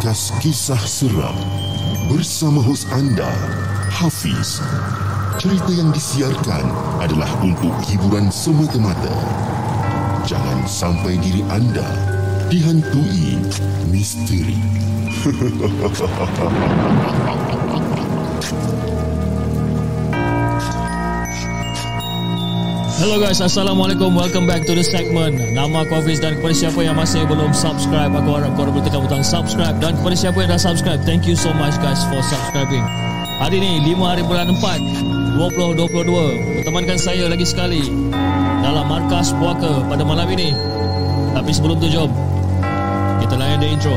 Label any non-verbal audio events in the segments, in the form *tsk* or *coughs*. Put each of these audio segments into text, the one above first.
podcast kisah seram bersama hos anda, Hafiz. Cerita yang disiarkan adalah untuk hiburan semata-mata. Jangan sampai diri anda dihantui misteri. *laughs* Hello guys, Assalamualaikum. Welcome back to the segment. Nama aku Hafiz dan kepada siapa yang masih belum subscribe Aku harap korang boleh tekan butang subscribe. Dan kepada siapa yang dah subscribe Thank you so much guys for subscribing. Hari ni 5 hari bulan 4 2022 Bertemankan saya lagi sekali Dalam Markas Puaka pada malam ini. Tapi sebelum tu jom Kita layan the intro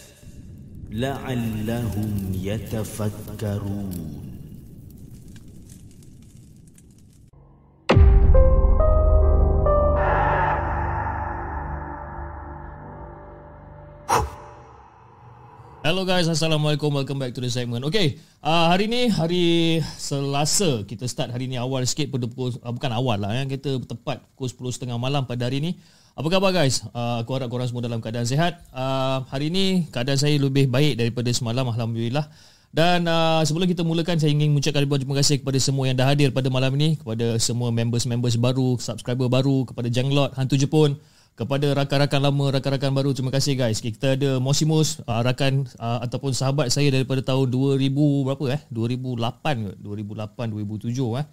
لعلهم يتفكرون. Hello guys, Assalamualaikum. Welcome back to the segment. Okay, uh, hari ni hari Selasa Kita start hari ni awal sikit pada pukul, uh, Bukan awal lah ya. Kita tepat pukul 10.30 malam pada hari ni. Apa khabar guys? Uh, aku harap korang semua dalam keadaan sihat uh, Hari ni keadaan saya lebih baik daripada semalam Alhamdulillah. Dan uh, sebelum kita mulakan saya ingin mengucapkan ribuan terima kasih kepada semua yang dah hadir pada malam ini. Kepada semua members-members baru, subscriber baru, kepada Janglot, Hantu Jepun, kepada rakan-rakan lama, rakan-rakan baru, terima kasih guys. Kita ada Mosimus, uh, rakan uh, ataupun sahabat saya daripada tahun 2000 berapa eh? 2008 ke? 2008 2007 eh.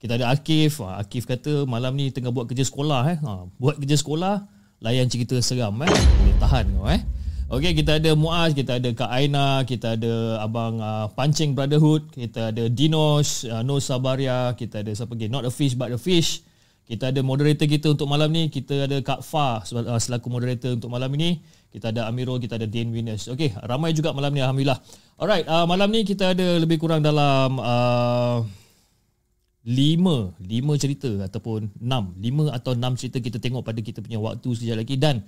Kita ada Akif, uh, Akif kata malam ni tengah buat kerja sekolah eh. Uh, buat kerja sekolah, layan cerita seram eh. Boleh tahan kau eh. Okey, kita ada Muaz, kita ada Kak Aina, kita ada abang uh, Pancing Brotherhood, kita ada Dinos, uh, No Sabaria, kita ada siapa lagi? Not a fish but a fish. Kita ada moderator kita untuk malam ni. Kita ada Kak Fa uh, selaku moderator untuk malam ini. Kita ada Amirul, kita ada Dane Winners. Okey, ramai juga malam ni Alhamdulillah. Alright, uh, malam ni kita ada lebih kurang dalam uh, lima, lima cerita ataupun enam. Lima atau enam cerita kita tengok pada kita punya waktu sekejap lagi. Dan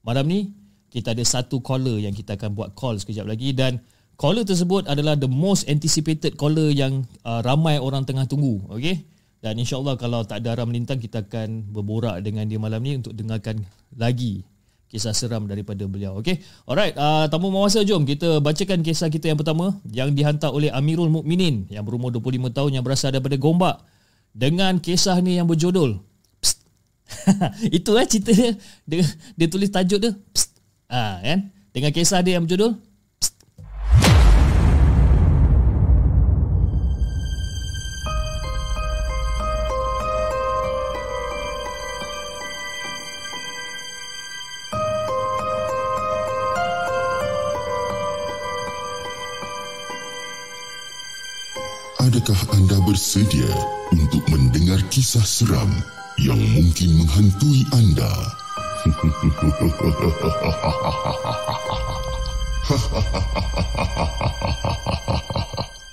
malam ni kita ada satu caller yang kita akan buat call sekejap lagi. Dan caller tersebut adalah the most anticipated caller yang uh, ramai orang tengah tunggu. Okey. Dan insyaAllah kalau tak ada arah melintang kita akan berborak dengan dia malam ni untuk dengarkan lagi kisah seram daripada beliau. Okay? Alright, uh, tamu mawasa jom kita bacakan kisah kita yang pertama yang dihantar oleh Amirul Mukminin yang berumur 25 tahun yang berasal daripada Gombak dengan kisah ni yang berjudul. *laughs* Itu eh cerita dia. dia. Dia tulis tajuk dia. Psst. Ah, kan? Dengan kisah dia yang berjudul Adakah anda bersedia untuk mendengar kisah seram yang mungkin menghantui anda? *laughs*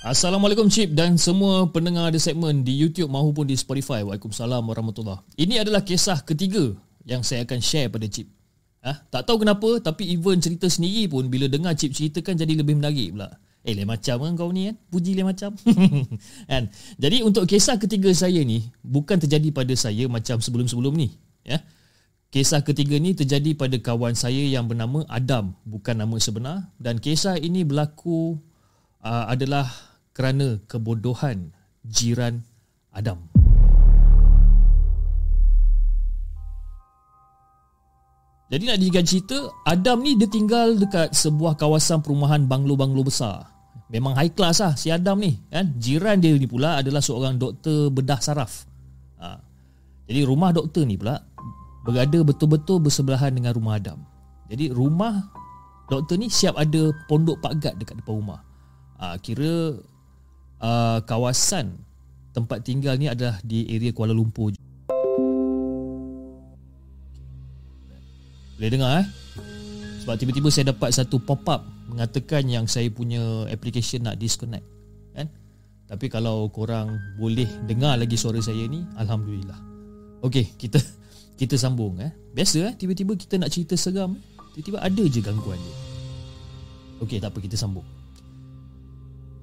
Assalamualaikum Cip dan semua pendengar di segmen di YouTube maupun di Spotify. Waalaikumsalam warahmatullahi. Ini adalah kisah ketiga yang saya akan share pada Cip. Ah, tak tahu kenapa tapi even cerita sendiri pun bila dengar Cip ceritakan jadi lebih menarik pula. Eh lain macam kan kau ni kan Puji lain macam *laughs* kan? Jadi untuk kisah ketiga saya ni Bukan terjadi pada saya macam sebelum-sebelum ni ya. Kisah ketiga ni terjadi pada kawan saya yang bernama Adam Bukan nama sebenar Dan kisah ini berlaku uh, adalah kerana kebodohan jiran Adam Jadi nak dijadikan cerita, Adam ni dia tinggal dekat sebuah kawasan perumahan banglo-banglo besar. Memang high class lah si Adam ni. kan? Jiran dia ni pula adalah seorang doktor bedah saraf. Ha. Jadi rumah doktor ni pula berada betul-betul bersebelahan dengan rumah Adam. Jadi rumah doktor ni siap ada pondok pagat dekat depan rumah. Ha, kira uh, kawasan tempat tinggal ni adalah di area Kuala Lumpur. Boleh dengar eh? Sebab tiba-tiba saya dapat satu pop-up mengatakan yang saya punya application nak disconnect. Kan? Tapi kalau korang boleh dengar lagi suara saya ni, Alhamdulillah. Okey, kita kita sambung eh. Biasa eh, tiba-tiba kita nak cerita seram, tiba-tiba ada je gangguan dia. Okey, tak apa, kita sambung.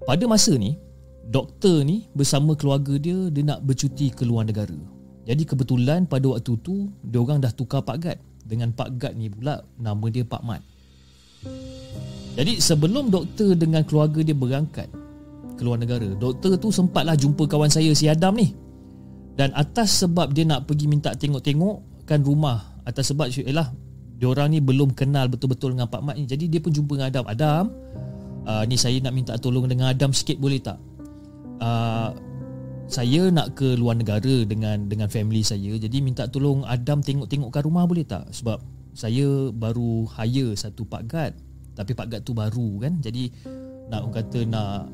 Pada masa ni, doktor ni bersama keluarga dia, dia nak bercuti ke luar negara. Jadi kebetulan pada waktu tu, dia orang dah tukar Pak Gad dengan Pak Gad ni pula nama dia Pak Mat. Jadi sebelum doktor dengan keluarga dia berangkat ke luar negara, doktor tu sempatlah jumpa kawan saya si Adam ni. Dan atas sebab dia nak pergi minta tengok-tengok kan rumah atas sebab ialah dia orang ni belum kenal betul-betul dengan Pak Mat ni. Jadi dia pun jumpa dengan Adam. Adam, uh, ni saya nak minta tolong dengan Adam sikit boleh tak? Uh, saya nak ke luar negara dengan dengan family saya jadi minta tolong Adam tengok-tengokkan rumah boleh tak? Sebab saya baru hire satu pak guard tapi pak guard tu baru kan? Jadi nak kata nak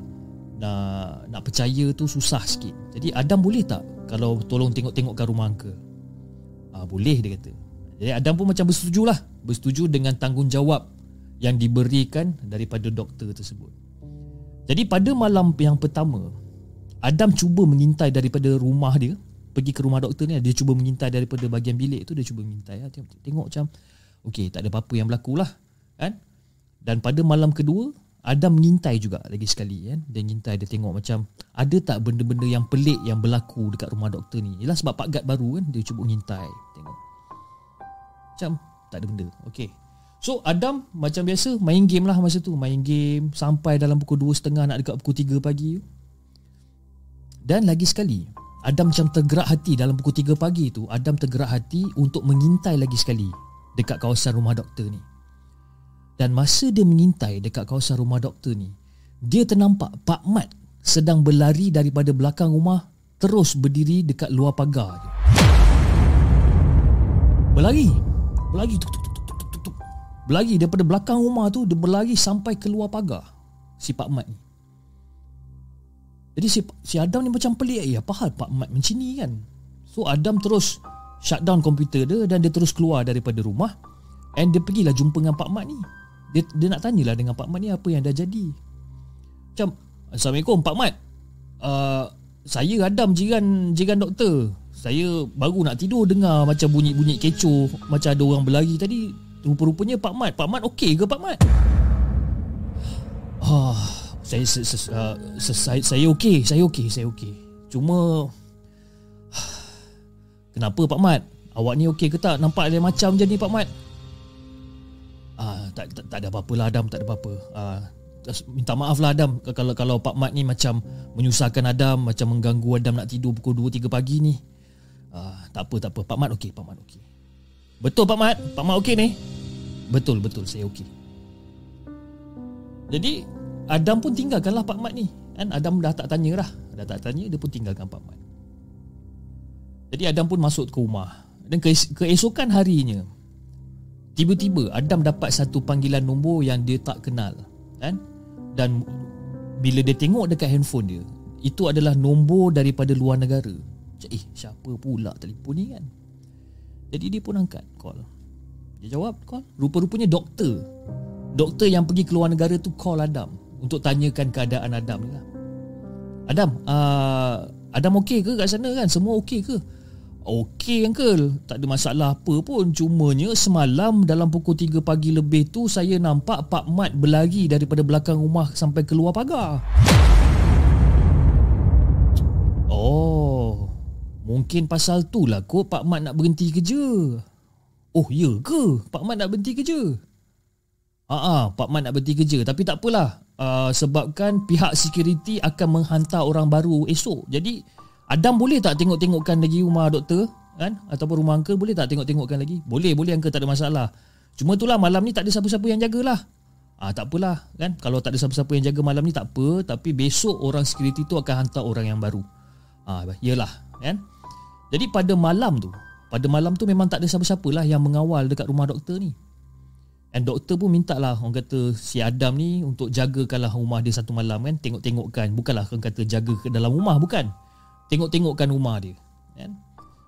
nak nak percaya tu susah sikit. Jadi Adam boleh tak kalau tolong tengok-tengokkan rumah uncle ah boleh dia kata. Jadi Adam pun macam bersetuju lah bersetuju dengan tanggungjawab yang diberikan daripada doktor tersebut. Jadi pada malam yang pertama Adam cuba mengintai daripada rumah dia pergi ke rumah doktor ni dia cuba mengintai daripada bahagian bilik tu dia cuba mengintai. Ya. tengok, tengok macam okey tak ada apa-apa yang berlaku lah kan? Dan pada malam kedua Adam mengintai juga lagi sekali kan? Dia mengintai dia tengok macam ada tak benda-benda yang pelik yang berlaku dekat rumah doktor ni? Ialah sebab Pak Gad baru kan dia cuba mengintai tengok. Macam tak ada benda. Okey. So Adam macam biasa main game lah masa tu. Main game sampai dalam pukul 2.30 nak dekat pukul 3 pagi dan lagi sekali, Adam macam tergerak hati dalam pukul 3 pagi tu, Adam tergerak hati untuk mengintai lagi sekali dekat kawasan rumah doktor ni. Dan masa dia mengintai dekat kawasan rumah doktor ni, dia ternampak Pak Mat sedang berlari daripada belakang rumah terus berdiri dekat luar pagar dia. Berlari. Berlari tuk, tuk, tuk, tuk, tuk, tuk. Berlari daripada belakang rumah tu dia berlari sampai keluar pagar si Pak Mat ni. Jadi si, si Adam ni macam pelik Ya apa hal Pak Mat macam ni kan? So Adam terus Shut down komputer dia Dan dia terus keluar daripada rumah And dia pergilah jumpa dengan Pak Mat ni. Dia, dia nak tanyalah dengan Pak Mat ni Apa yang dah jadi. Macam Assalamualaikum Pak Mat. Uh, Saya Adam jiran jiran doktor. Saya baru nak tidur Dengar macam bunyi-bunyi kecoh Macam ada orang berlari tadi. Rupa-rupanya Pak Mat Pak Mat okey ke Pak Mat? Ah, saya saya, uh, saya saya okey, saya okey, saya okey. Cuma kenapa Pak Mat? Awak ni okey ke tak? Nampak lain macam je ni Pak Mat. Ah, tak, tak tak ada apa-apa lah Adam, tak ada apa-apa. Ah, minta maaf lah Adam kalau kalau Pak Mat ni macam menyusahkan Adam, macam mengganggu Adam nak tidur pukul 2 3 pagi ni. Ah, tak apa, tak apa. Pak Mat okey, Pak Mat okey. Betul Pak Mat? Pak Mat okey ni? Betul, betul, saya okey. Jadi Adam pun tinggalkanlah Pak Mat ni. Kan? Adam dah tak tanya lah dah tak tanya dia pun tinggalkan Pak Mat. Jadi Adam pun masuk ke rumah. Dan keesokan harinya tiba-tiba Adam dapat satu panggilan nombor yang dia tak kenal. Kan? Dan bila dia tengok dekat handphone dia itu adalah nombor daripada luar negara. Eh siapa pula telefon ni kan? Jadi dia pun angkat call. Dia jawab call. Rupa-rupanya doktor. Doktor yang pergi ke luar negara tu call Adam untuk tanyakan keadaan Adam ni lah. Adam, uh, Adam okey ke kat sana kan? Semua okey ke? Okey uncle, tak ada masalah apa pun. Cumanya semalam dalam pukul 3 pagi lebih tu saya nampak Pak Mat berlari daripada belakang rumah sampai keluar pagar. Oh, mungkin pasal tu lah kot Pak Mat nak berhenti kerja. Oh, ya ke? Pak Mat nak berhenti kerja? Ah, ah, Pak Mat nak berhenti kerja tapi tak apalah uh, sebabkan pihak security akan menghantar orang baru esok. Jadi Adam boleh tak tengok-tengokkan lagi rumah doktor kan ataupun rumah uncle boleh tak tengok-tengokkan lagi? Boleh, boleh uncle tak ada masalah. Cuma itulah malam ni tak ada siapa-siapa yang jagalah. Ah tak apalah kan kalau tak ada siapa-siapa yang jaga malam ni tak apa tapi besok orang security tu akan hantar orang yang baru. Ah iyalah kan. Jadi pada malam tu, pada malam tu memang tak ada siapa-siapa lah yang mengawal dekat rumah doktor ni. And doktor pun minta lah Orang kata si Adam ni Untuk jagakanlah rumah dia satu malam kan? Tengok-tengokkan. Bukanlah orang kata jaga ke dalam rumah Bukan. Tengok-tengokkan rumah dia kan?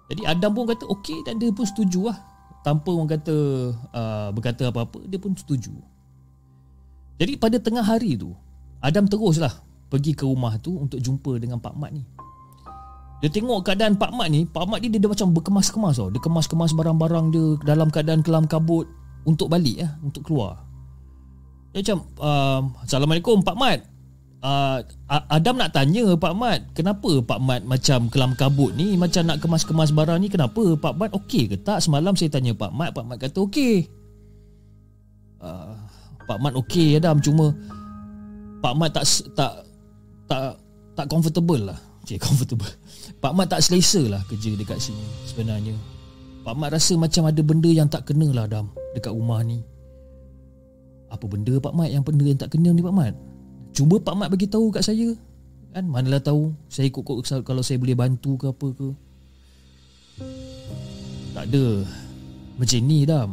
Jadi Adam pun kata okey Dan dia pun setuju lah. Tanpa orang kata uh, Berkata apa-apa Dia pun setuju. Jadi pada tengah hari tu Adam teruslah Pergi ke rumah tu Untuk jumpa dengan Pak Mat ni. Dia tengok keadaan Pak Mat ni Pak Mat ni dia, dia macam berkemas-kemas tau. Dia kemas-kemas barang-barang dia Dalam keadaan kelam kabut untuk balik ya, untuk keluar. Dia macam uh, Assalamualaikum Pak Mat. Uh, Adam nak tanya Pak Mat, kenapa Pak Mat macam kelam kabut ni, macam nak kemas-kemas barang ni, kenapa Pak Mat okey ke tak? Semalam saya tanya Pak Mat, Pak Mat kata okey. Uh, Pak Mat okey Adam, cuma Pak Mat tak tak tak tak comfortable lah. Cik *laughs* comfortable. Pak Mat tak selesa lah kerja dekat sini sebenarnya. Pak Mat rasa macam ada benda yang tak kena lah Adam dekat rumah ni. Apa benda Pak Mat yang benda yang tak kena ni Pak Mat? Cuba Pak Mat bagi tahu kat saya. Kan manalah tahu saya ikut kalau saya boleh bantu ke apa ke. Tak ada. Macam ni Adam.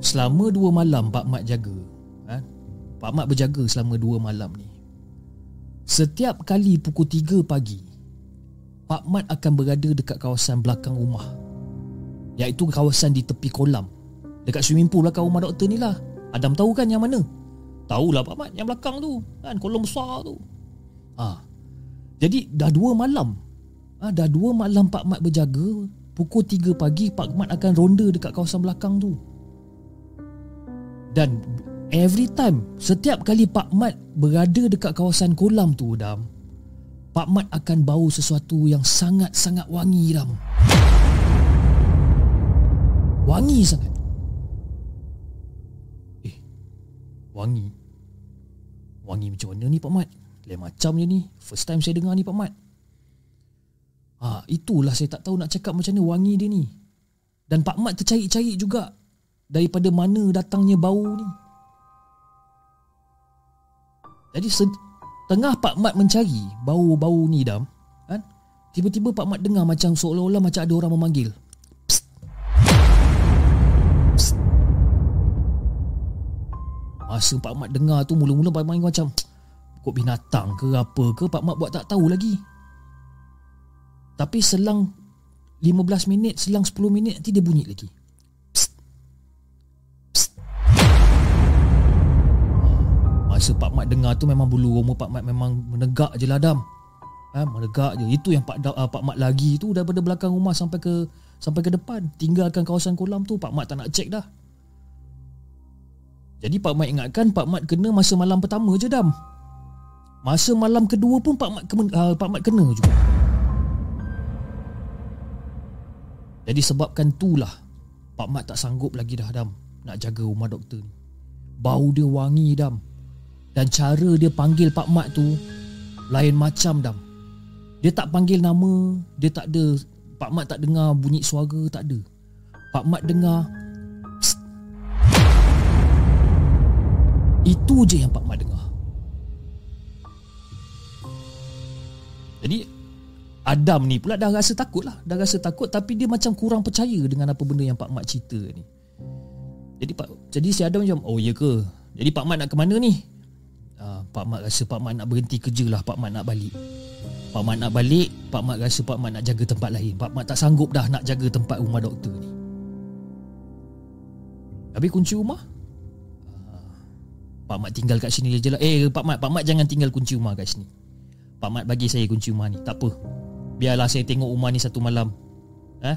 Selama dua malam Pak Mat jaga. Kan? Pak Mat berjaga selama dua malam ni. Setiap kali pukul tiga pagi Pak Mat akan berada dekat kawasan belakang rumah. Iaitu kawasan di tepi kolam. Dekat swimming pool belakang rumah doktor ni lah. Adam tahu kan yang mana? Tahulah Pak Mat yang belakang tu. Kan Kolam besar tu. Ha. Jadi dah dua malam. Ha, Dah dua malam Pak Mat berjaga Pukul tiga pagi Pak Mat akan ronda dekat kawasan belakang tu. Dan every time Setiap kali Pak Mat berada dekat kawasan kolam tu Adam Pak Mat akan bau sesuatu yang sangat-sangat wangi Ram. Wangi sangat. Eh, wangi. Wangi macam mana ni Pak Mat? Lain macam je ni. First time saya dengar ni Pak Mat. Ha, itulah saya tak tahu nak cakap macam mana wangi dia ni. Dan Pak Mat tercari-cari juga daripada mana datangnya bau ni. Jadi Tengah Pak Mat mencari bau-bau ni dam, kan? Tiba-tiba Pak Mat dengar macam seolah-olah macam ada orang memanggil. Masa Pak Mat dengar tu mula-mula Pak Mat macam kok binatang ke apa ke Pak Mat buat tak tahu lagi. Tapi selang 15 minit, selang 10 minit nanti dia bunyi lagi. Masa Pak Mat dengar tu memang bulu roma Pak Mat memang menegak je lah Adam. Ha, menegak je. Itu yang Pak, uh, Pak Mat lagi tu daripada belakang rumah sampai ke sampai ke depan. Tinggalkan kawasan kolam tu Pak Mat tak nak cek dah. Jadi Pak Mat ingatkan Pak Mat kena masa malam pertama je Dam. Masa malam kedua pun Pak Mat, uh, Pak Mat kena juga. Jadi sebabkan itulah Pak Mat tak sanggup lagi dah Dam nak jaga rumah doktor ni. Bau dia wangi Dam. Dan cara dia panggil Pak Mat tu Lain macam dam. Dia tak panggil nama Dia tak ada. Pak Mat tak dengar bunyi suara Tak ada. Pak Mat dengar Psst. Itu je yang Pak Mat dengar. Jadi Adam ni pula dah rasa takut lah. Dah rasa takut Tapi dia macam kurang percaya Dengan apa benda yang Pak Mat cerita ni. Jadi Pak jadi si Adam macam Oh ya ke? Jadi Pak Mat nak ke mana ni Pak Mat rasa Pak Mat nak berhenti kerja lah Pak Mat nak balik Pak Mat nak balik Pak Mat rasa Pak Mat nak jaga tempat lain Pak Mat tak sanggup dah nak jaga tempat rumah doktor ni Habis kunci rumah uh, Pak Mat tinggal kat sini je lah Eh Pak Mat Pak Mat jangan tinggal kunci rumah kat sini Pak Mat bagi saya kunci rumah ni Tak apa Biarlah saya tengok rumah ni satu malam Eh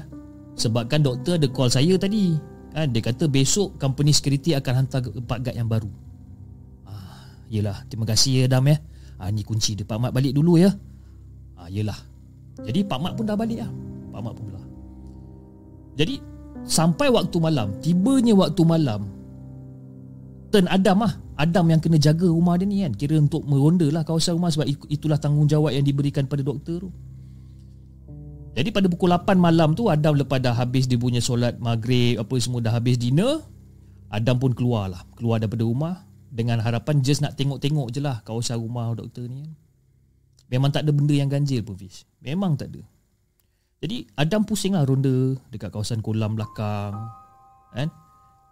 Sebabkan doktor ada call saya tadi kan, Dia kata besok Company security akan hantar Pak guard yang baru Yelah terima kasih ya Dam ya. Ha, Ni kunci dia. Pak Mat balik dulu ya. Ha, Yelah. Jadi Pak Mat pun dah balik lah Pak Mat pun pula. Jadi Sampai waktu malam Tibanya waktu malam Turn Adam lah Adam yang kena jaga rumah dia ni kan. Kira untuk meronda lah kawasan rumah Sebab itulah tanggungjawab yang diberikan pada doktor tu. Jadi pada pukul 8 malam tu Adam lepas dah habis dia punya solat maghrib Apa semua dah habis dinner Adam pun keluar lah Keluar daripada rumah dengan harapan just nak tengok-tengok je lah kawasan rumah doktor ni kan. Memang tak ada benda yang ganjil pun Fiz. Memang tak ada. Jadi Adam pusing lah ronda dekat kawasan kolam belakang. Kan?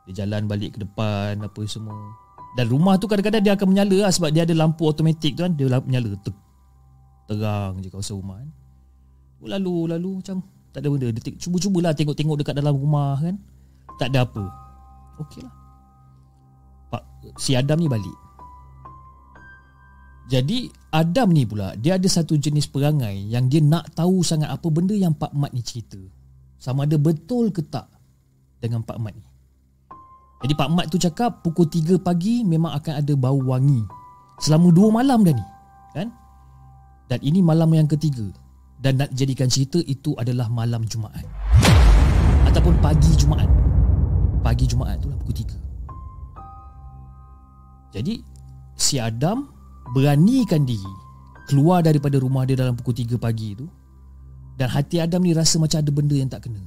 Dia jalan balik ke depan Apa semua Dan rumah tu kadang-kadang dia akan menyala lah Sebab dia ada lampu automatik tu kan Dia menyala ter- Terang je kawasan rumah kan Lalu lalu macam Tak ada benda Dia te- cuba-cubalah tengok-tengok dekat dalam rumah kan Tak ada apa Okey lah Si Adam ni balik. Jadi Adam ni pula Dia ada satu jenis perangai Yang dia nak tahu sangat Apa benda yang Pak Mat ni cerita. Sama ada betul ke tak Dengan Pak Mat ni. Jadi Pak Mat tu cakap Pukul 3 pagi Memang akan ada bau wangi. Selama 2 malam dah ni Kan? Dan ini malam yang ketiga. Dan nak jadikan cerita Itu adalah malam Jumaat. Ataupun pagi Jumaat. Pagi Jumaat tu lah pukul 3 Jadi Si Adam beranikan diri keluar daripada rumah dia dalam pukul 3 pagi tu dan hati Adam ni rasa macam ada benda yang tak kena.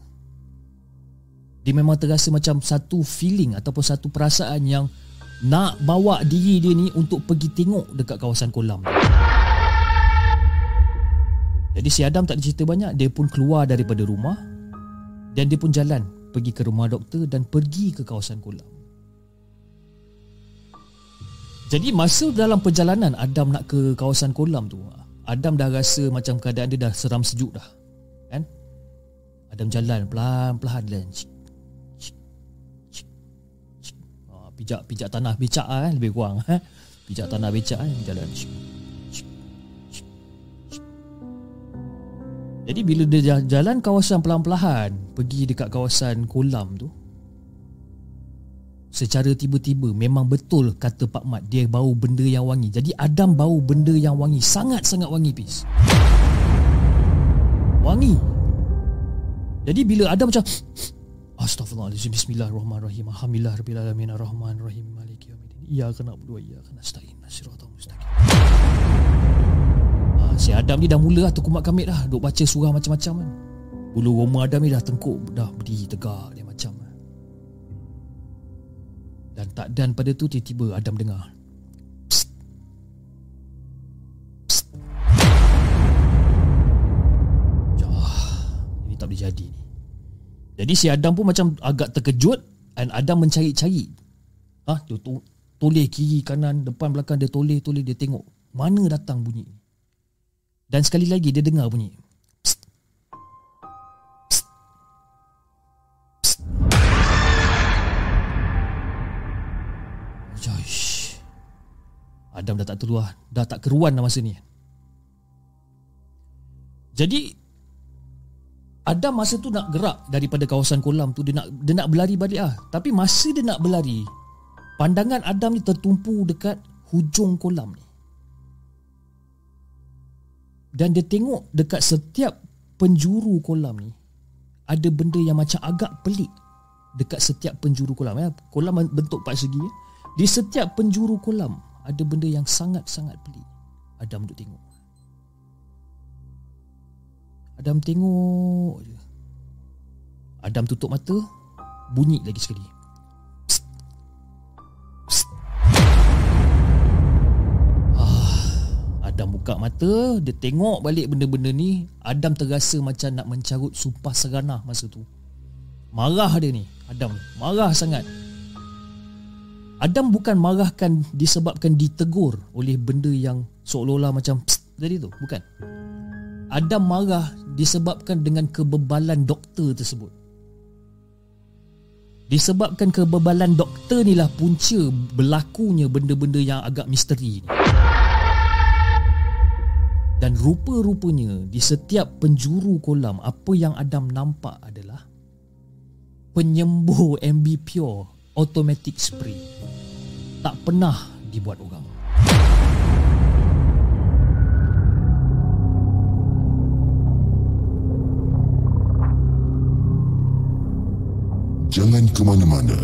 Dia memang terasa macam satu feeling ataupun satu perasaan yang nak bawa diri dia ni untuk pergi tengok dekat kawasan kolam. Jadi si Adam tak cerita banyak, dia pun keluar daripada rumah dan dia pun jalan pergi ke rumah doktor dan pergi ke kawasan kolam. Jadi masa dalam perjalanan Adam nak ke kawasan kolam tu Adam dah rasa macam keadaan dia dah seram sejuk dah Kan? Adam jalan pelan-pelan jalan ah, Pijak pijak tanah becak lah kan? Lebih kurang eh? Pijak tanah becak kan Jalan Jadi bila dia jalan kawasan pelan-pelan Pergi dekat kawasan kolam tu Secara tiba-tiba memang betul kata Pak Mat dia bau benda yang wangi. Jadi Adam bau benda yang wangi, sangat-sangat wangi pis. Wangi. Jadi bila Adam macam Astaghfirullahaladzim Bismillahirrahmanirrahim Alhamdulillah Rabbil Alamin Ar-Rahman Maliki Yawmiddin Iyaka na'budu wa iyaka nasta'in Siratal mustaqim ha, Si Adam ni dah mula lah Tukumat kamit dah Duk baca surah macam-macam kan Bulu roma Adam ni dah tengkuk Dah berdiri tegak dia macam dan tak dan pada tu tiba-tiba Adam dengar. Jadi ni. Jadi si Adam pun macam agak terkejut Dan Adam mencari-cari. Ah, ha, tu, Toleh kiri kanan Depan belakang dia toleh-toleh Dia tengok. Mana datang bunyi Dan sekali lagi dia dengar bunyi Adam dah tak terluar Dah tak keruan dah masa ni Jadi Adam masa tu nak gerak Daripada kawasan kolam tu Dia nak dia nak berlari balik ah. Tapi masa dia nak berlari Pandangan Adam ni tertumpu Dekat hujung kolam ni Dan dia tengok Dekat setiap penjuru kolam ni Ada benda yang macam agak pelik Dekat setiap penjuru kolam ya. Kolam bentuk empat segi ya. Di setiap penjuru kolam ada benda yang sangat-sangat pelik. Adam duduk tengok. Adam tengok je. Adam tutup mata, bunyi lagi sekali. Ah, Adam buka mata, dia tengok balik benda-benda ni. Adam terasa macam nak mencarut sumpah seranah masa tu. Marah dia ni, Adam. Marah sangat. Adam bukan marahkan disebabkan ditegur oleh benda yang seolah-olah macam tadi tu, bukan. Adam marah disebabkan dengan kebebalan doktor tersebut. Disebabkan kebebalan doktor ni lah punca berlakunya benda-benda yang agak misteri ni. Dan rupa-rupanya di setiap penjuru kolam apa yang Adam nampak adalah penyembuh MB Pure automatic spray tak pernah dibuat orang. Jangan ke mana-mana.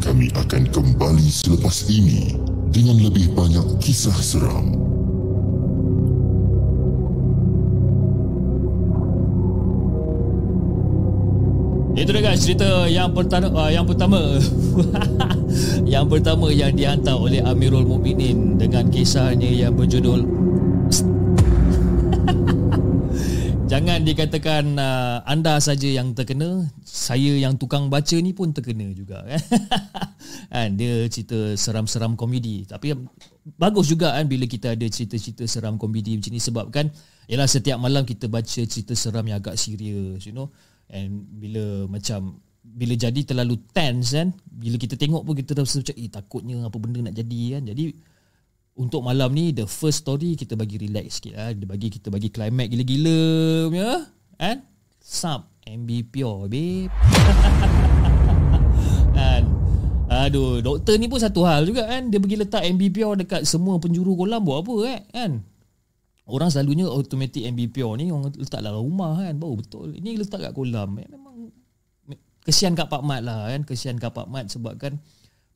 Kami akan kembali selepas ini dengan lebih banyak kisah seram. Itu dia guys cerita yang pertama uh, yang pertama *laughs* yang pertama yang dihantar oleh Amirul Mukminin dengan kisahnya yang berjudul *laughs* Jangan dikatakan uh, anda saja yang terkena, saya yang tukang baca ni pun terkena juga *laughs* kan. kan dia cerita seram-seram komedi. Tapi bagus juga kan bila kita ada cerita-cerita seram komedi macam ni sebab kan ialah setiap malam kita baca cerita seram yang agak serius, you know. And bila macam bila jadi terlalu tense kan, bila kita tengok pun kita rasa macam eh takutnya apa benda nak jadi kan. Jadi untuk malam ni the first story kita bagi relax sikit ah dia bagi kita bagi climax gila-gila punya kan. Sub MB pure babe. *laughs* Kan. Aduh doktor ni pun satu hal juga kan. Dia pergi letak MB pure dekat semua penjuru kolam buat apa eh kan orang selalunya automatic MB pure ni orang letak dalam rumah kan. Baru betul. Ini letak kat kolam. Eh, memang kesian kat Pak Mat lah kan. Kesian kat Pak Mat sebab kan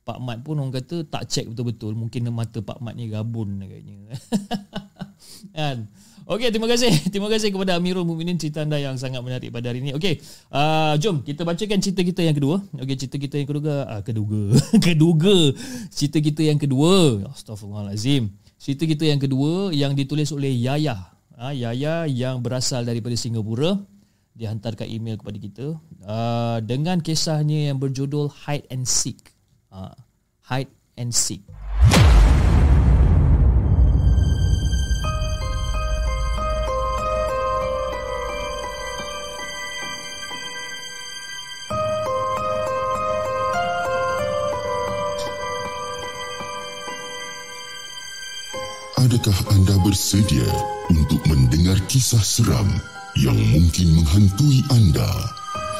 Pak Mat pun orang kata tak check betul-betul. Mungkin mata Pak Mat ni gabun agaknya. *laughs* Kan? Okey terima kasih. *laughs* Terima kasih kepada Amirul Mukminin cerita anda yang sangat menarik pada hari ini. Okey uh, jom kita bacakan cerita kita yang kedua. Okey cerita kita yang kedua uh, kedua kedua *laughs* cerita kita yang kedua. Astagfirullahalazim cerita kita yang kedua yang ditulis oleh Yaya. Uh, Yaya yang berasal daripada Singapura. Dia hantarkan email kepada kita. Uh, dengan kisahnya yang berjudul Hide and Seek. Uh, hide and seek. Adakah anda bersedia untuk mendengar kisah seram yang mungkin menghantui anda?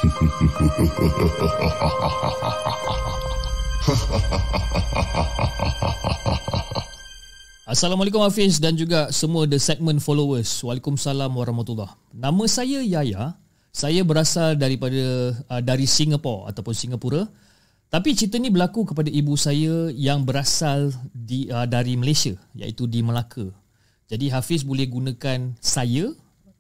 *laughs* Assalamualaikum Hafiz dan juga semua The Segment followers. Waalaikumsalam warahmatullahi Nama saya Yaya. Saya berasal daripada uh, dari Singapura ataupun Singapura. Tapi cerita ni berlaku kepada ibu saya yang berasal di uh, dari Malaysia iaitu di Melaka. Jadi Hafiz boleh gunakan saya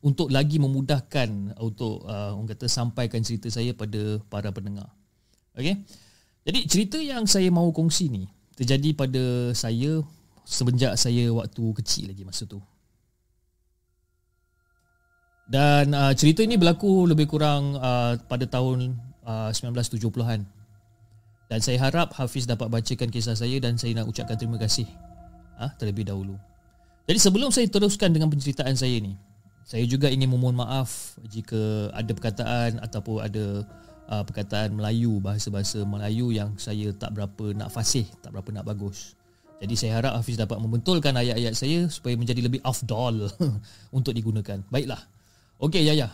untuk lagi memudahkan untuk uh, orang kata sampaikan cerita saya pada para pendengar. Okey. Jadi cerita yang saya mahu kongsi ni terjadi pada saya semenjak saya waktu kecil lagi masa tu. Dan uh, cerita ini berlaku lebih kurang uh, pada tahun uh, 1970-an. Dan saya harap Hafiz dapat bacakan kisah saya dan saya nak ucapkan terima kasih uh, terlebih dahulu. Jadi sebelum saya teruskan dengan penceritaan saya ni, saya juga ingin memohon maaf jika ada perkataan ataupun ada uh, perkataan Melayu, bahasa-bahasa Melayu yang saya tak berapa nak fasih, tak berapa nak bagus. Jadi saya harap Hafiz dapat membentulkan ayat-ayat saya supaya menjadi lebih afdal *laughs* untuk digunakan. Baiklah. Okey, ya ya.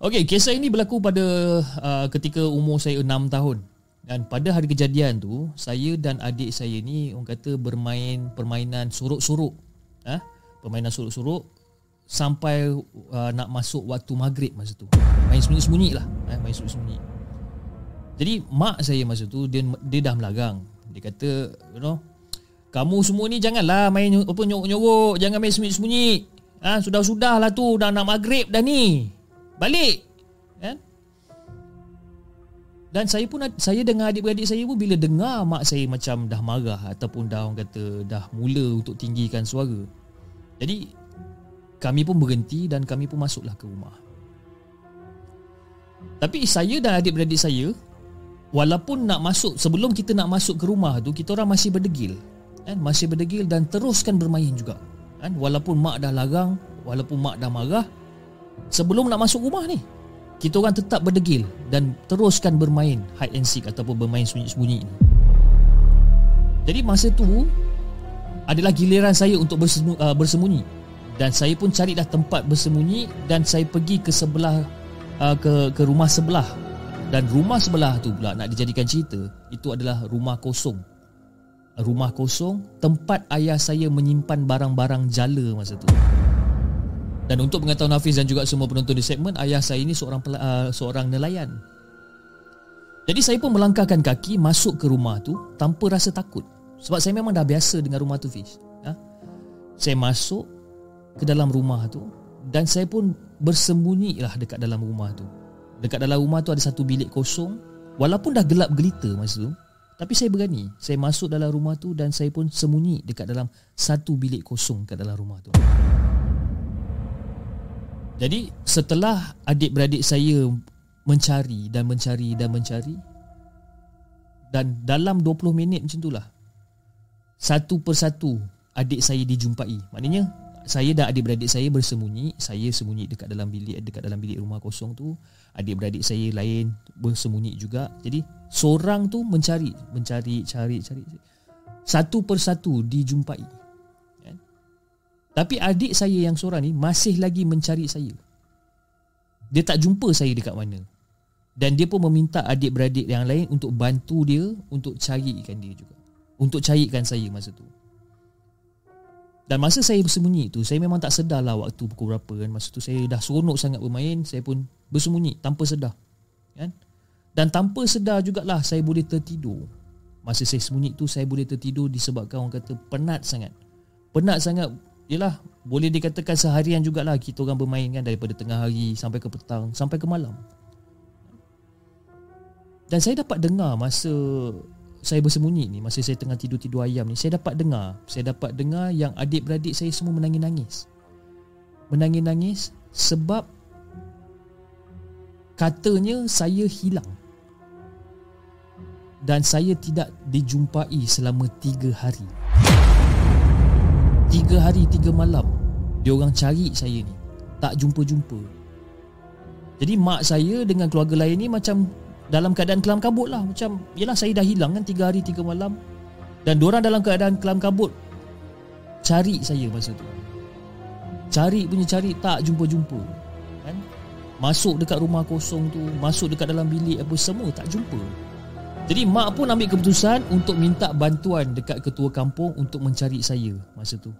Okey, kisah ini berlaku pada uh, ketika umur saya 6 tahun. Dan pada hari kejadian tu, saya dan adik saya ni orang kata bermain permainan suruk-suruk. Ha? Permainan suruk-suruk sampai uh, nak masuk waktu maghrib masa tu. Main sembunyi-sembunyi lah. Eh, main sembunyi-sembunyi. Jadi mak saya masa tu dia dia dah melagang. Dia kata, you know, kamu semua ni janganlah main apa nyok-nyok, jangan main sembunyi-sembunyi. Ha, sudah-sudah lah tu dah nak maghrib dah ni. Balik. Kan? Dan saya pun saya dengan adik-beradik saya pun bila dengar mak saya macam dah marah ataupun dah orang kata dah mula untuk tinggikan suara. Jadi kami pun berhenti dan kami pun masuklah ke rumah. Tapi saya dan adik-beradik saya walaupun nak masuk sebelum kita nak masuk ke rumah tu kita orang masih berdegil. Kan? Masih berdegil dan teruskan bermain juga. Kan? Walaupun mak dah larang, walaupun mak dah marah sebelum nak masuk rumah ni kita orang tetap berdegil dan teruskan bermain hide and seek ataupun bermain sembunyi-sembunyi ni. Jadi masa tu adalah giliran saya untuk uh, bersembunyi. Dan saya pun cari dah tempat bersembunyi dan saya pergi ke sebelah uh, ke ke rumah sebelah. Dan rumah sebelah tu pula nak dijadikan cerita itu adalah rumah kosong. Rumah kosong tempat ayah saya menyimpan barang-barang jala masa tu dan untuk pengetahuan Hafiz dan juga semua penonton di segmen ayah saya ini seorang uh, seorang nelayan jadi saya pun melangkahkan kaki masuk ke rumah tu tanpa rasa takut sebab saya memang dah biasa dengan rumah tu Fiz ha? saya masuk ke dalam rumah tu dan saya pun bersembunyi lah dekat dalam rumah tu. Dekat dalam rumah tu ada satu bilik kosong walaupun dah gelap gelita masa tu tapi saya berani. Saya masuk dalam rumah tu dan saya pun sembunyi dekat dalam satu bilik kosong dekat dalam rumah tu. Jadi setelah adik-beradik saya mencari dan mencari dan mencari dan dalam 20 minit macam itulah satu persatu adik saya dijumpai. Maknanya saya dan adik-beradik saya bersembunyi, saya sembunyi dekat dalam bilik dekat dalam bilik rumah kosong tu, adik-beradik saya lain bersembunyi juga. Jadi seorang tu mencari, mencari, cari, cari. Satu persatu dijumpai. Tapi adik saya yang seorang ni masih lagi mencari saya. Dia tak jumpa saya dekat mana. Dan dia pun meminta adik-beradik yang lain untuk bantu dia untuk carikan dia juga. Untuk carikan saya masa tu. Dan masa saya bersembunyi tu, saya memang tak sedar lah waktu pukul berapa kan. Masa tu saya dah seronok sangat bermain, saya pun bersembunyi tanpa sedar. Kan? Dan tanpa sedar jugalah saya boleh tertidur. Masa saya sembunyi tu, saya boleh tertidur disebabkan orang kata penat sangat. Penat sangat, yelah boleh dikatakan seharian jugalah kita orang bermain kan daripada tengah hari sampai ke petang, sampai ke malam. Dan saya dapat dengar masa saya bersembunyi ni, masa saya tengah tidur-tidur ayam ni, saya dapat dengar, saya dapat dengar yang adik-beradik saya semua menangis-nangis. Menangis-nangis sebab katanya saya hilang. Dan saya tidak dijumpai selama tiga hari. Tiga hari, tiga malam. Dia orang cari saya ni. Tak jumpa-jumpa. Jadi mak saya dengan keluarga lain ni macam dalam keadaan kelam kabut lah macam yalah saya dah hilang kan 3 hari 3 malam dan diorang dalam keadaan kelam kabut cari saya masa tu cari punya cari tak jumpa-jumpa kan masuk dekat rumah kosong tu masuk dekat dalam bilik apa semua tak jumpa jadi mak pun ambil keputusan untuk minta bantuan dekat ketua kampung untuk mencari saya masa tu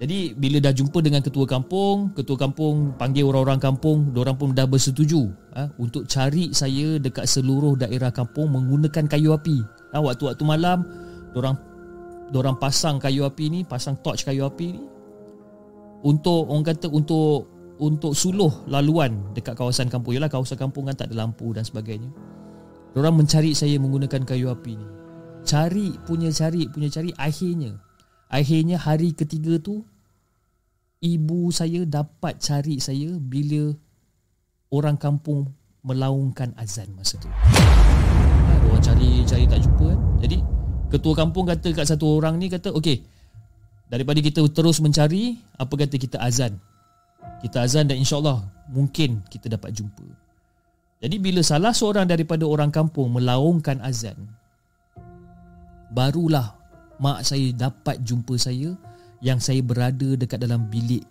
jadi bila dah jumpa dengan ketua kampung, ketua kampung panggil orang-orang kampung, orang pun dah bersetuju ha, untuk cari saya dekat seluruh daerah kampung menggunakan kayu api. Ha, waktu-waktu malam, orang orang pasang kayu api ni, pasang torch kayu api ni untuk orang kata untuk untuk suluh laluan dekat kawasan kampung. Yalah kawasan kampung kan tak ada lampu dan sebagainya. Orang mencari saya menggunakan kayu api ni. Cari punya cari punya cari akhirnya Akhirnya hari ketiga tu ibu saya dapat cari saya bila orang kampung melaungkan azan masa tu. Ha, orang cari cari tak jumpa kan. Jadi ketua kampung kata kat satu orang ni kata okey daripada kita terus mencari apa kata kita azan. Kita azan dan insyaAllah mungkin kita dapat jumpa. Jadi bila salah seorang daripada orang kampung melaungkan azan barulah mak saya dapat jumpa saya yang saya berada dekat dalam bilik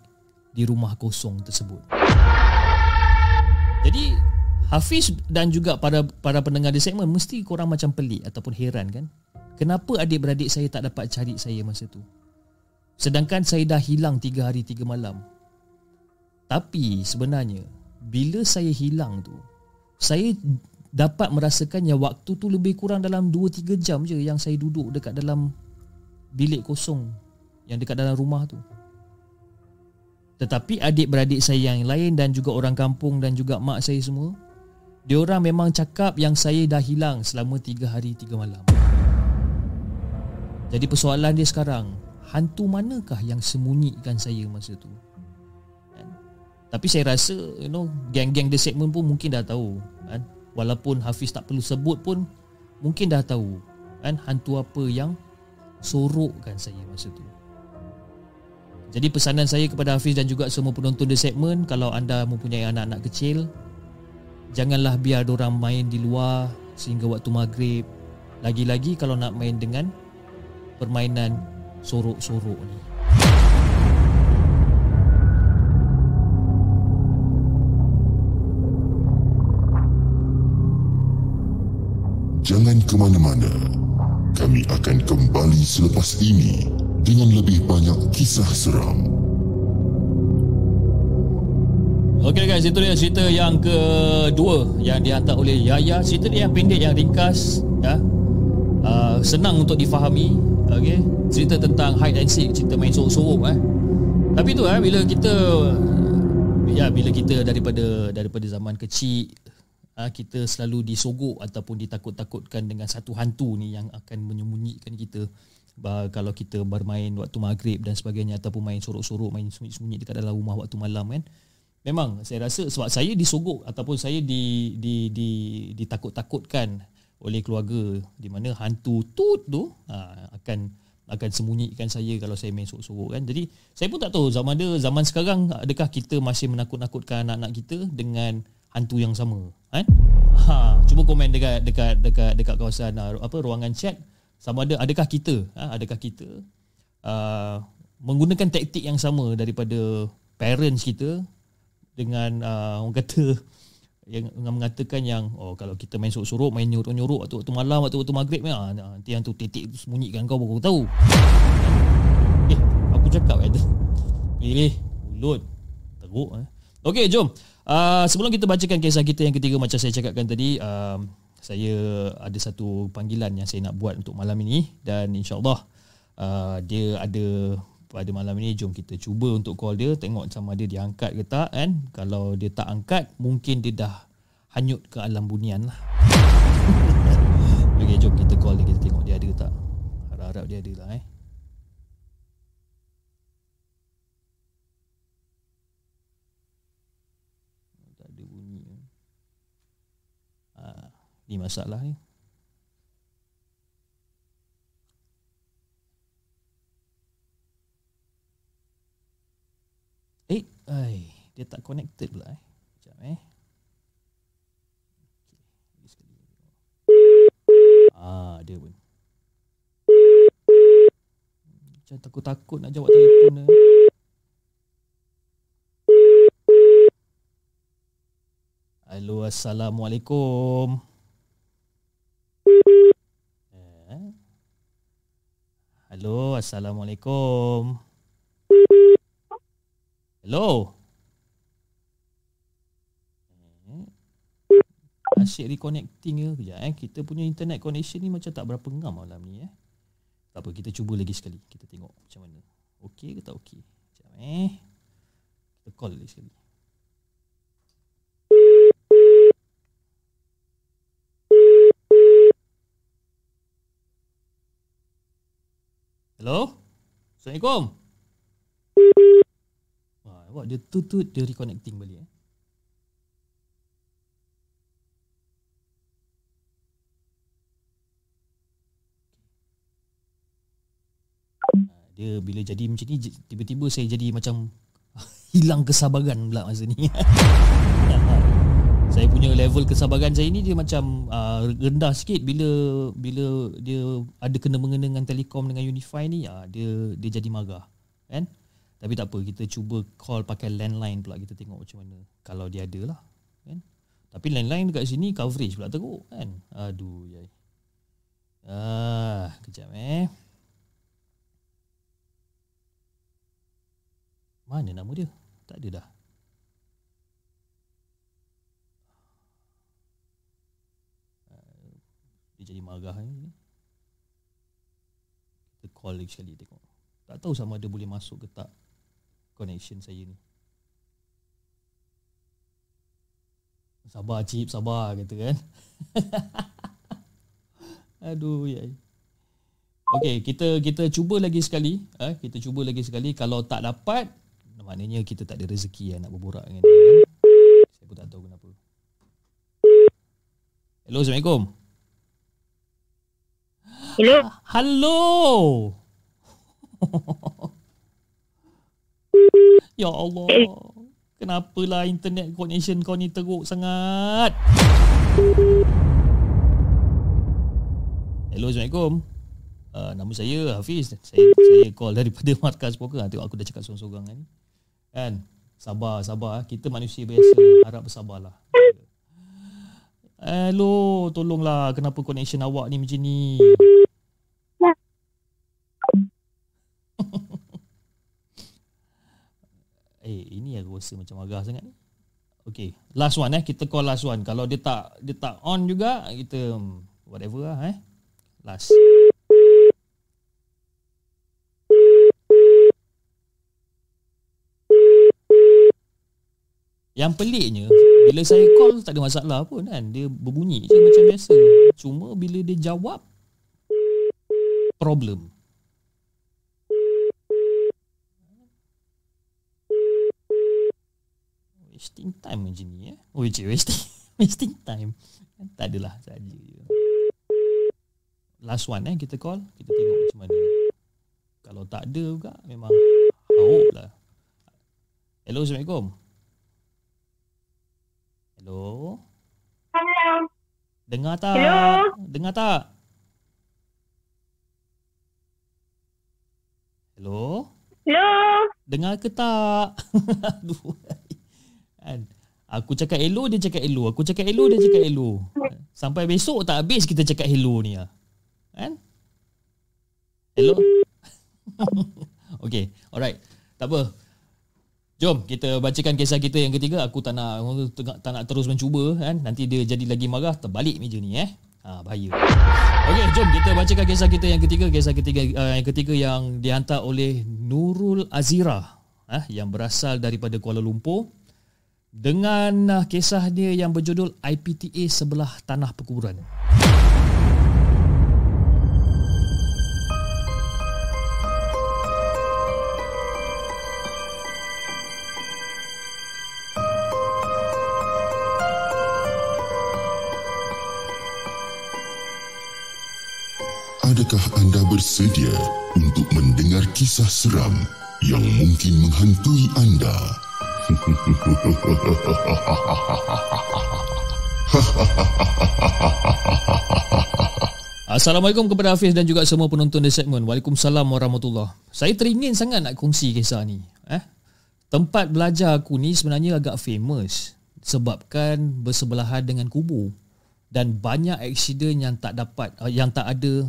di rumah kosong tersebut. Jadi Hafiz dan juga para para pendengar di segmen mesti korang macam pelik ataupun heran kan? Kenapa adik-beradik saya tak dapat cari saya masa tu? Sedangkan saya dah hilang 3 hari 3 malam. Tapi sebenarnya bila saya hilang tu, saya dapat merasakan yang waktu tu lebih kurang dalam 2 3 jam je yang saya duduk dekat dalam bilik kosong yang dekat dalam rumah tu. Tetapi adik-beradik saya yang lain dan juga orang kampung dan juga mak saya semua, dia orang memang cakap yang saya dah hilang selama 3 hari 3 malam. Jadi persoalan dia sekarang, hantu manakah yang sembunyikan saya masa tu? Tapi saya rasa, you know, geng-geng The Segment pun mungkin dah tahu. Kan? Walaupun Hafiz tak perlu sebut pun, mungkin dah tahu. Kan? Hantu apa yang sorokkan saya masa tu. Jadi pesanan saya kepada Hafiz dan juga semua penonton di segmen kalau anda mempunyai anak-anak kecil janganlah biar orang main di luar sehingga waktu maghrib lagi-lagi kalau nak main dengan permainan sorok-sorok ni. Jangan ke mana-mana. Kami akan kembali selepas ini dengan lebih banyak kisah seram. Okey guys, itu dia cerita yang kedua yang dihantar oleh Yaya. Cerita dia yang pendek, yang ringkas, ya. Uh, senang untuk difahami. Okey, cerita tentang hide and seek, cerita main sorok-sorok eh. Tapi tu eh bila kita ya bila kita daripada daripada zaman kecil uh, kita selalu disogok ataupun ditakut-takutkan dengan satu hantu ni yang akan menyembunyikan kita. Bah, kalau kita bermain waktu maghrib dan sebagainya ataupun main sorok-sorok main sunyi-sunyi dekat dalam rumah waktu malam kan? Memang saya rasa sebab saya disogok ataupun saya di di di ditakut-takutkan oleh keluarga di mana hantu tut tu ha, akan akan sembunyikan saya kalau saya main sorok-sorok kan? Jadi saya pun tak tahu zaman ada zaman sekarang adakah kita masih menakut-nakutkan anak-anak kita dengan hantu yang sama kan? Ha cuba komen dekat dekat dekat dekat kawasan apa ruangan chat. Sama ada adakah kita ha, adakah kita uh, menggunakan taktik yang sama daripada parents kita dengan uh, orang kata *laughs* yang mengatakan yang oh kalau kita main sorok-sorok main nyorok-nyorok waktu waktu malam waktu waktu maghrib ya nanti yang tu titik tu sembunyikan kau baru tahu. Eh aku cakap tu *laughs* pilih mulut teruk eh okey jom. Uh, sebelum kita bacakan kisah kita yang ketiga macam saya cakapkan tadi uh, saya ada satu panggilan yang saya nak buat untuk malam ini dan insyaallah uh, dia ada pada malam ini. Jom kita cuba untuk call dia tengok sama dia diangkat ke tak kan? Kalau dia tak angkat mungkin dia dah hanyut ke alam bunian lah. *laughs* Okey jom kita call dia kita tengok dia ada ke tak. Harap-harap dia ada lah eh tak ada bunyi ah ni masalah ni. Eh, ai, dia tak connected pula eh. Sekejap eh. Ah, dia pun. Macam takut-takut nak jawab telefon ni. Halo, Assalamualaikum. Hello, Assalamualaikum. Hello. Eh, asyik reconnecting ke kejap eh. Kita punya internet connection ni macam tak berapa ngam malam ni eh. Tak apa, kita cuba lagi sekali. Kita tengok macam mana. Okey ke tak okey. Sekejap eh. Kita call lagi sekali. Hello? Assalamualaikum. Wah, awak dia tutut dia reconnecting balik eh. Dia bila jadi macam ni tiba-tiba saya jadi macam *laughs* hilang kesabaran pula masa ni. *laughs* saya punya level kesabaran saya ni dia macam uh, rendah sikit. Bila bila dia ada kena mengena dengan telekom dengan Unify ni uh, dia dia jadi marah kan? Tapi tak apa kita cuba call pakai landline pula. Kita tengok macam mana kalau dia ada lah kan? Tapi landline dekat sini coverage pula teruk kan? Aduh yai. Ah kejap eh. Mana nama dia? Tak ada dah Dia jadi marah ni. Kita call lagi sekali tengok. Tak tahu sama ada boleh masuk ke tak connection saya ni. Sabar cip, sabar kata kan. *laughs* Aduh ya. Okey, kita kita cuba lagi sekali, eh kita cuba lagi sekali kalau tak dapat maknanya kita tak ada rezeki ya, nak berborak dengan dia. Kan? Saya pun tak tahu kenapa. Hello, Assalamualaikum. Hello. Hello. *laughs* ya Allah. Kenapalah internet connection kau ni teruk sangat? Hello, Assalamualaikum. Uh, nama saya Hafiz. Saya saya call daripada *laughs* markas poker. Tengok aku dah cakap seorang-seorang kan. Kan? Sabar, sabar. Kita manusia biasa. Harap bersabarlah. Hello, tolonglah. Kenapa connection awak ni macam ni? eh rasa macam agak sangat ni. Okay, last one eh. Kita call last one. Kalau dia tak dia tak on juga, kita hmm, whatever lah eh. Last. Yang peliknya Bila saya call Tak ada masalah pun kan Dia berbunyi je macam biasa Cuma bila dia jawab Problem Wasting time macam ni eh. Oh, cik, wasting, *laughs* wasting time. Tak adalah saja je. Last one eh kita call. Kita tengok macam mana. Kalau tak ada juga memang hauk lah. Hello, Assalamualaikum. Hello. Hello. Dengar tak? Hello. Dengar tak? Hello. Hello. Dengar ke tak? *laughs* Aduh. Kan? Aku cakap hello, dia cakap hello. Aku cakap hello, dia cakap hello. Sampai besok tak habis kita cakap hello ni. ah. Kan? Hello? *laughs* okay, alright. Tak apa. Jom kita bacakan kisah kita yang ketiga. Aku tak nak tak nak terus mencuba kan. Nanti dia jadi lagi marah terbalik meja ni eh. Ha, bahaya. Okey, jom kita bacakan kisah kita yang ketiga. Kisah ketiga uh, yang ketiga yang dihantar oleh Nurul Azira eh, yang berasal daripada Kuala Lumpur dengan uh, kisah dia yang berjudul IPTA sebelah tanah perkuburan. Adakah anda bersedia untuk mendengar kisah seram yang mungkin menghantui anda? *laughs* Assalamualaikum kepada Hafiz dan juga semua penonton di segmen. Waalaikumsalam warahmatullahi Saya teringin sangat nak kongsi kisah ni. Eh? Tempat belajar aku ni sebenarnya agak famous sebabkan bersebelahan dengan kubur dan banyak aksiden yang tak dapat uh, yang tak ada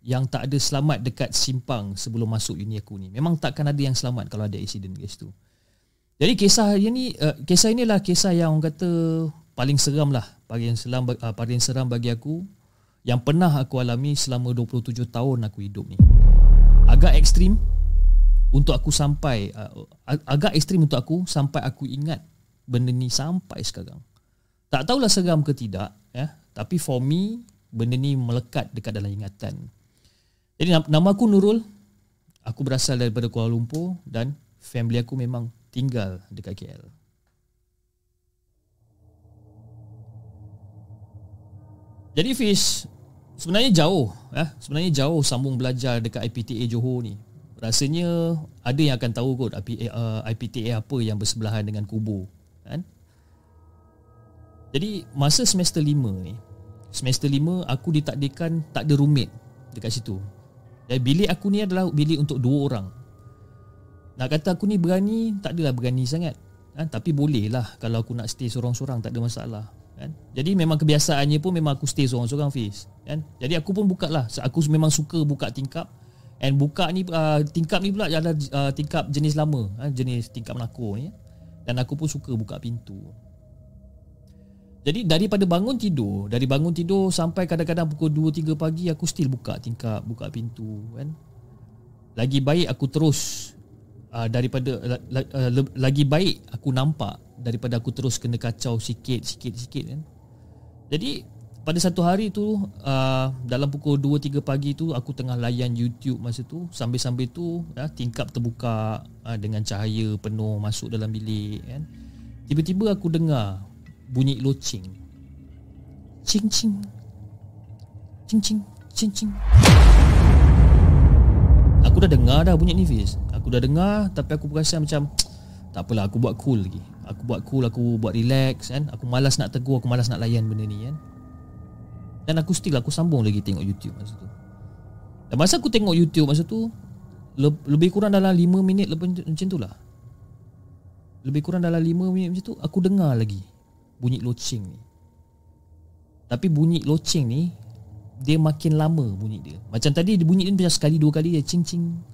yang tak ada selamat dekat simpang sebelum masuk uni aku ni. Memang takkan ada yang selamat kalau ada aksiden guys tu. Jadi kisah ini uh, kisah inilah kisah yang orang kata paling seram lah, paling seram uh, paling seram bagi aku yang pernah aku alami selama 27 tahun aku hidup ni. Agak ekstrim untuk aku sampai uh, agak ekstrim untuk aku sampai aku ingat benda ni sampai sekarang. Tak tahulah seram ke tidak ya, tapi for me benda ni melekat dekat dalam ingatan. Jadi nama aku Nurul. Aku berasal daripada Kuala Lumpur dan family aku memang tinggal dekat KL. Jadi Fish Sebenarnya jauh eh? Sebenarnya jauh sambung belajar dekat IPTA Johor ni Rasanya ada yang akan tahu kot IPTA, uh, apa yang bersebelahan dengan kubur kan? Jadi masa semester 5 ni Semester 5 aku ditakdirkan tak ada roommate dekat situ Dan bilik aku ni adalah bilik untuk dua orang Nak kata aku ni berani Tak adalah berani sangat kan? Tapi boleh lah kalau aku nak stay seorang-seorang tak ada masalah kan? Jadi memang kebiasaannya pun memang aku stay seorang-seorang Fiz kan? Jadi aku pun buka lah Aku memang suka buka tingkap And buka ni uh, tingkap ni pula adalah uh, tingkap jenis lama uh, Jenis tingkap menakor ni Dan aku pun suka buka pintu Jadi daripada bangun tidur Dari bangun tidur sampai kadang-kadang pukul 2-3 pagi Aku still buka tingkap, buka pintu kan? Lagi baik aku terus uh, Daripada uh, Lagi baik aku nampak daripada aku terus kena kacau sikit sikit sikit kan. Jadi pada satu hari tu uh, dalam pukul 2 3 pagi tu aku tengah layan YouTube masa tu sambil-sambil tu ya, tingkap terbuka uh, dengan cahaya penuh masuk dalam bilik kan. Tiba-tiba aku dengar bunyi loceng. Cing cing. Cing cing cing cing. Aku dah dengar dah bunyi ni Fiz. Aku dah dengar tapi aku perasan macam *tsk* tak apalah aku buat cool lagi. Aku buat cool, aku buat relax kan. Aku malas nak tegur, aku malas nak layan benda ni kan. Dan aku still aku sambung lagi tengok YouTube masa tu. Dan masa aku tengok YouTube masa tu lebih kurang dalam 5 minit lepas macam tu lah. Lebih kurang dalam 5 minit macam tu aku dengar lagi bunyi loceng ni. Tapi bunyi loceng ni dia makin lama bunyi dia. Macam tadi dia bunyi dia macam sekali dua kali dia cing cing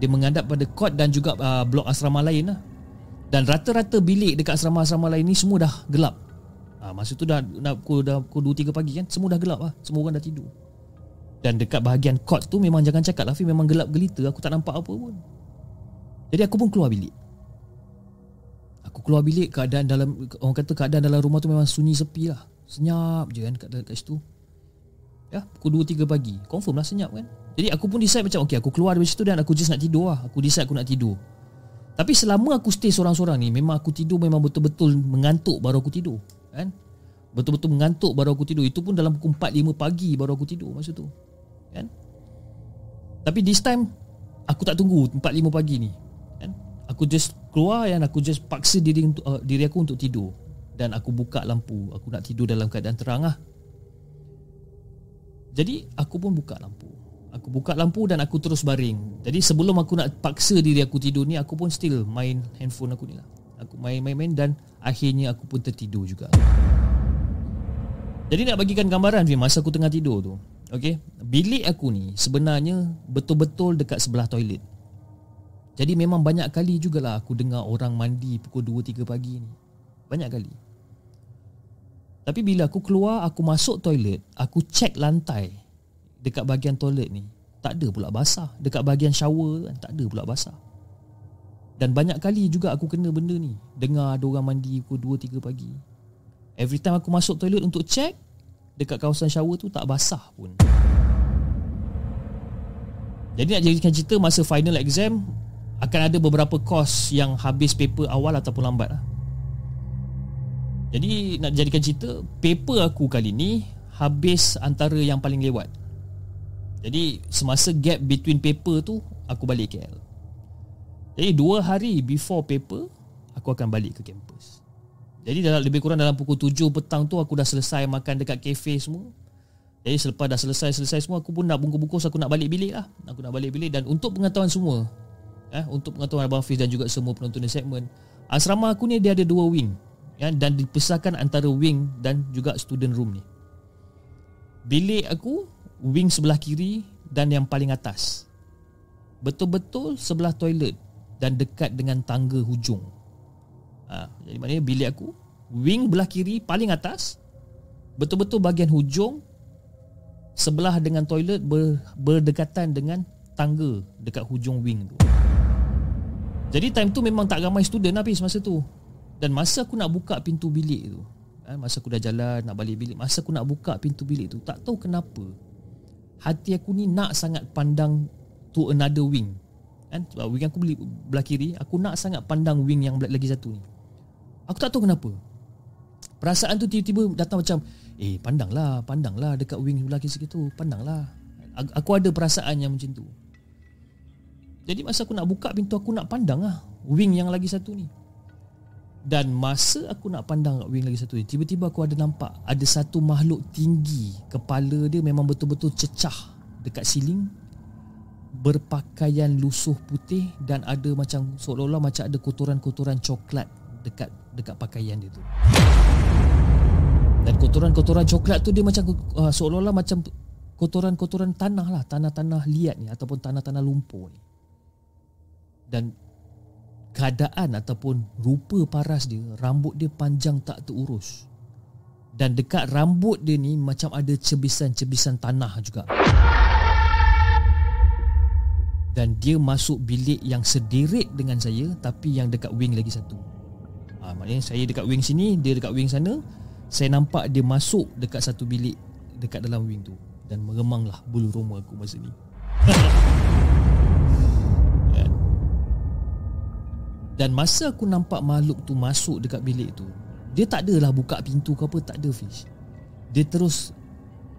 dia menghadap pada kot dan juga uh, blok asrama lain lah Dan rata-rata bilik dekat asrama-asrama lain ni semua dah gelap. Ha, masa tu dah dah pukul dah pukul 2 3 pagi kan, semua dah gelap lah. Semua orang dah tidur. Dan dekat bahagian court tu memang jangan cakap lah Fi memang gelap gelita, aku tak nampak apa pun. Jadi aku pun keluar bilik. Aku keluar bilik keadaan dalam orang kata keadaan dalam rumah tu memang sunyi sepi lah. Senyap je kan kat, kat situ. Ya, pukul 2 3 pagi. Confirm lah senyap kan. Jadi aku pun decide macam okay aku keluar dari situ dan aku just nak tidur lah. Aku decide aku nak tidur. Tapi selama aku stay seorang-seorang ni Memang aku tidur memang betul-betul mengantuk baru aku tidur kan? Betul-betul mengantuk baru aku tidur Itu pun dalam pukul 4-5 pagi baru aku tidur masa tu kan? Tapi this time Aku tak tunggu 4-5 pagi ni kan? Aku just keluar dan aku just paksa diri, uh, diri aku untuk tidur Dan aku buka lampu Aku nak tidur dalam keadaan terang lah Jadi aku pun buka lampu. Aku buka lampu dan aku terus baring. Jadi sebelum aku nak paksa diri aku tidur ni Aku pun still main handphone aku ni lah. Aku main-main-main dan akhirnya aku pun tertidur juga. Jadi nak bagikan gambaran Fim, masa aku tengah tidur tu okay? Bilik aku ni sebenarnya betul-betul dekat sebelah toilet. Jadi memang banyak kali jugalah aku dengar orang mandi pukul 2-3 pagi ni. Banyak kali Tapi bila aku keluar, aku masuk toilet Aku check lantai dekat bahagian toilet ni tak ada pula basah. Dekat bahagian shower kan tak ada pula basah. Dan banyak kali juga aku kena benda ni. Dengar ada orang mandi pukul 2 3 pagi. Every time aku masuk toilet untuk check dekat kawasan shower tu tak basah pun. Jadi nak jadikan cerita masa final exam akan ada beberapa course yang habis paper awal ataupun lambat lah. Jadi nak jadikan cerita paper aku kali ni habis antara yang paling lewat. Jadi semasa gap between paper tu Aku balik KL Jadi dua hari before paper Aku akan balik ke kampus. Jadi dalam, lebih kurang dalam pukul 7 petang tu Aku dah selesai makan dekat kafe semua. Jadi selepas dah selesai-selesai semua Aku pun nak bungkus-bungkus Aku nak balik bilik lah. Aku nak balik bilik. Dan untuk pengetahuan semua eh, Untuk pengetahuan Abang Hafiz dan juga semua penonton di segmen Asrama aku ni dia ada dua wing ya, Dan dipisahkan antara wing dan juga student room ni Bilik aku wing sebelah kiri dan yang paling atas. Betul-betul sebelah toilet dan dekat dengan tangga hujung. Ha, jadi maknanya bilik aku wing belah kiri paling atas betul-betul bahagian hujung sebelah dengan toilet ber, berdekatan dengan tangga dekat hujung wing tu. Jadi time tu memang tak ramai student habis masa tu. Dan masa aku nak buka pintu bilik tu, ha, masa aku dah jalan nak balik bilik, masa aku nak buka pintu bilik tu, tak tahu kenapa hati aku ni nak sangat pandang to another wing. Kan sebab wing aku belah kiri aku nak sangat pandang wing yang lagi satu ni. Aku tak tahu kenapa. Perasaan tu tiba-tiba datang macam eh pandanglah pandanglah dekat wing belah kiri situ pandanglah. Aku ada perasaan yang macam tu. Jadi masa aku nak buka pintu aku nak pandang lah wing yang lagi satu ni dan masa aku nak pandang kat wing lagi satu ni Tiba-tiba aku ada nampak Ada satu makhluk tinggi Kepala dia memang betul-betul cecah Dekat siling Berpakaian lusuh putih Dan ada macam Seolah-olah macam ada kotoran-kotoran coklat Dekat dekat pakaian dia tu. Dan kotoran-kotoran coklat tu Dia macam uh, Seolah-olah macam Kotoran-kotoran tanah lah Tanah-tanah liat ni Ataupun tanah-tanah lumpur ni. Dan keadaan ataupun rupa paras dia rambut dia panjang tak terurus. Dan dekat rambut dia ni macam ada cebisan-cebisan tanah juga. Dan dia masuk bilik yang sedirit dengan saya tapi yang dekat wing lagi satu. Ha, maknanya saya dekat wing sini dia dekat wing sana. Saya nampak dia masuk dekat satu bilik dekat dalam wing tu. Dan meremanglah bulu roma aku masa ni *laughs* Dan masa aku nampak makhluk tu masuk dekat bilik tu Dia tak adalah buka pintu ke apa Tak ada fish. Dia terus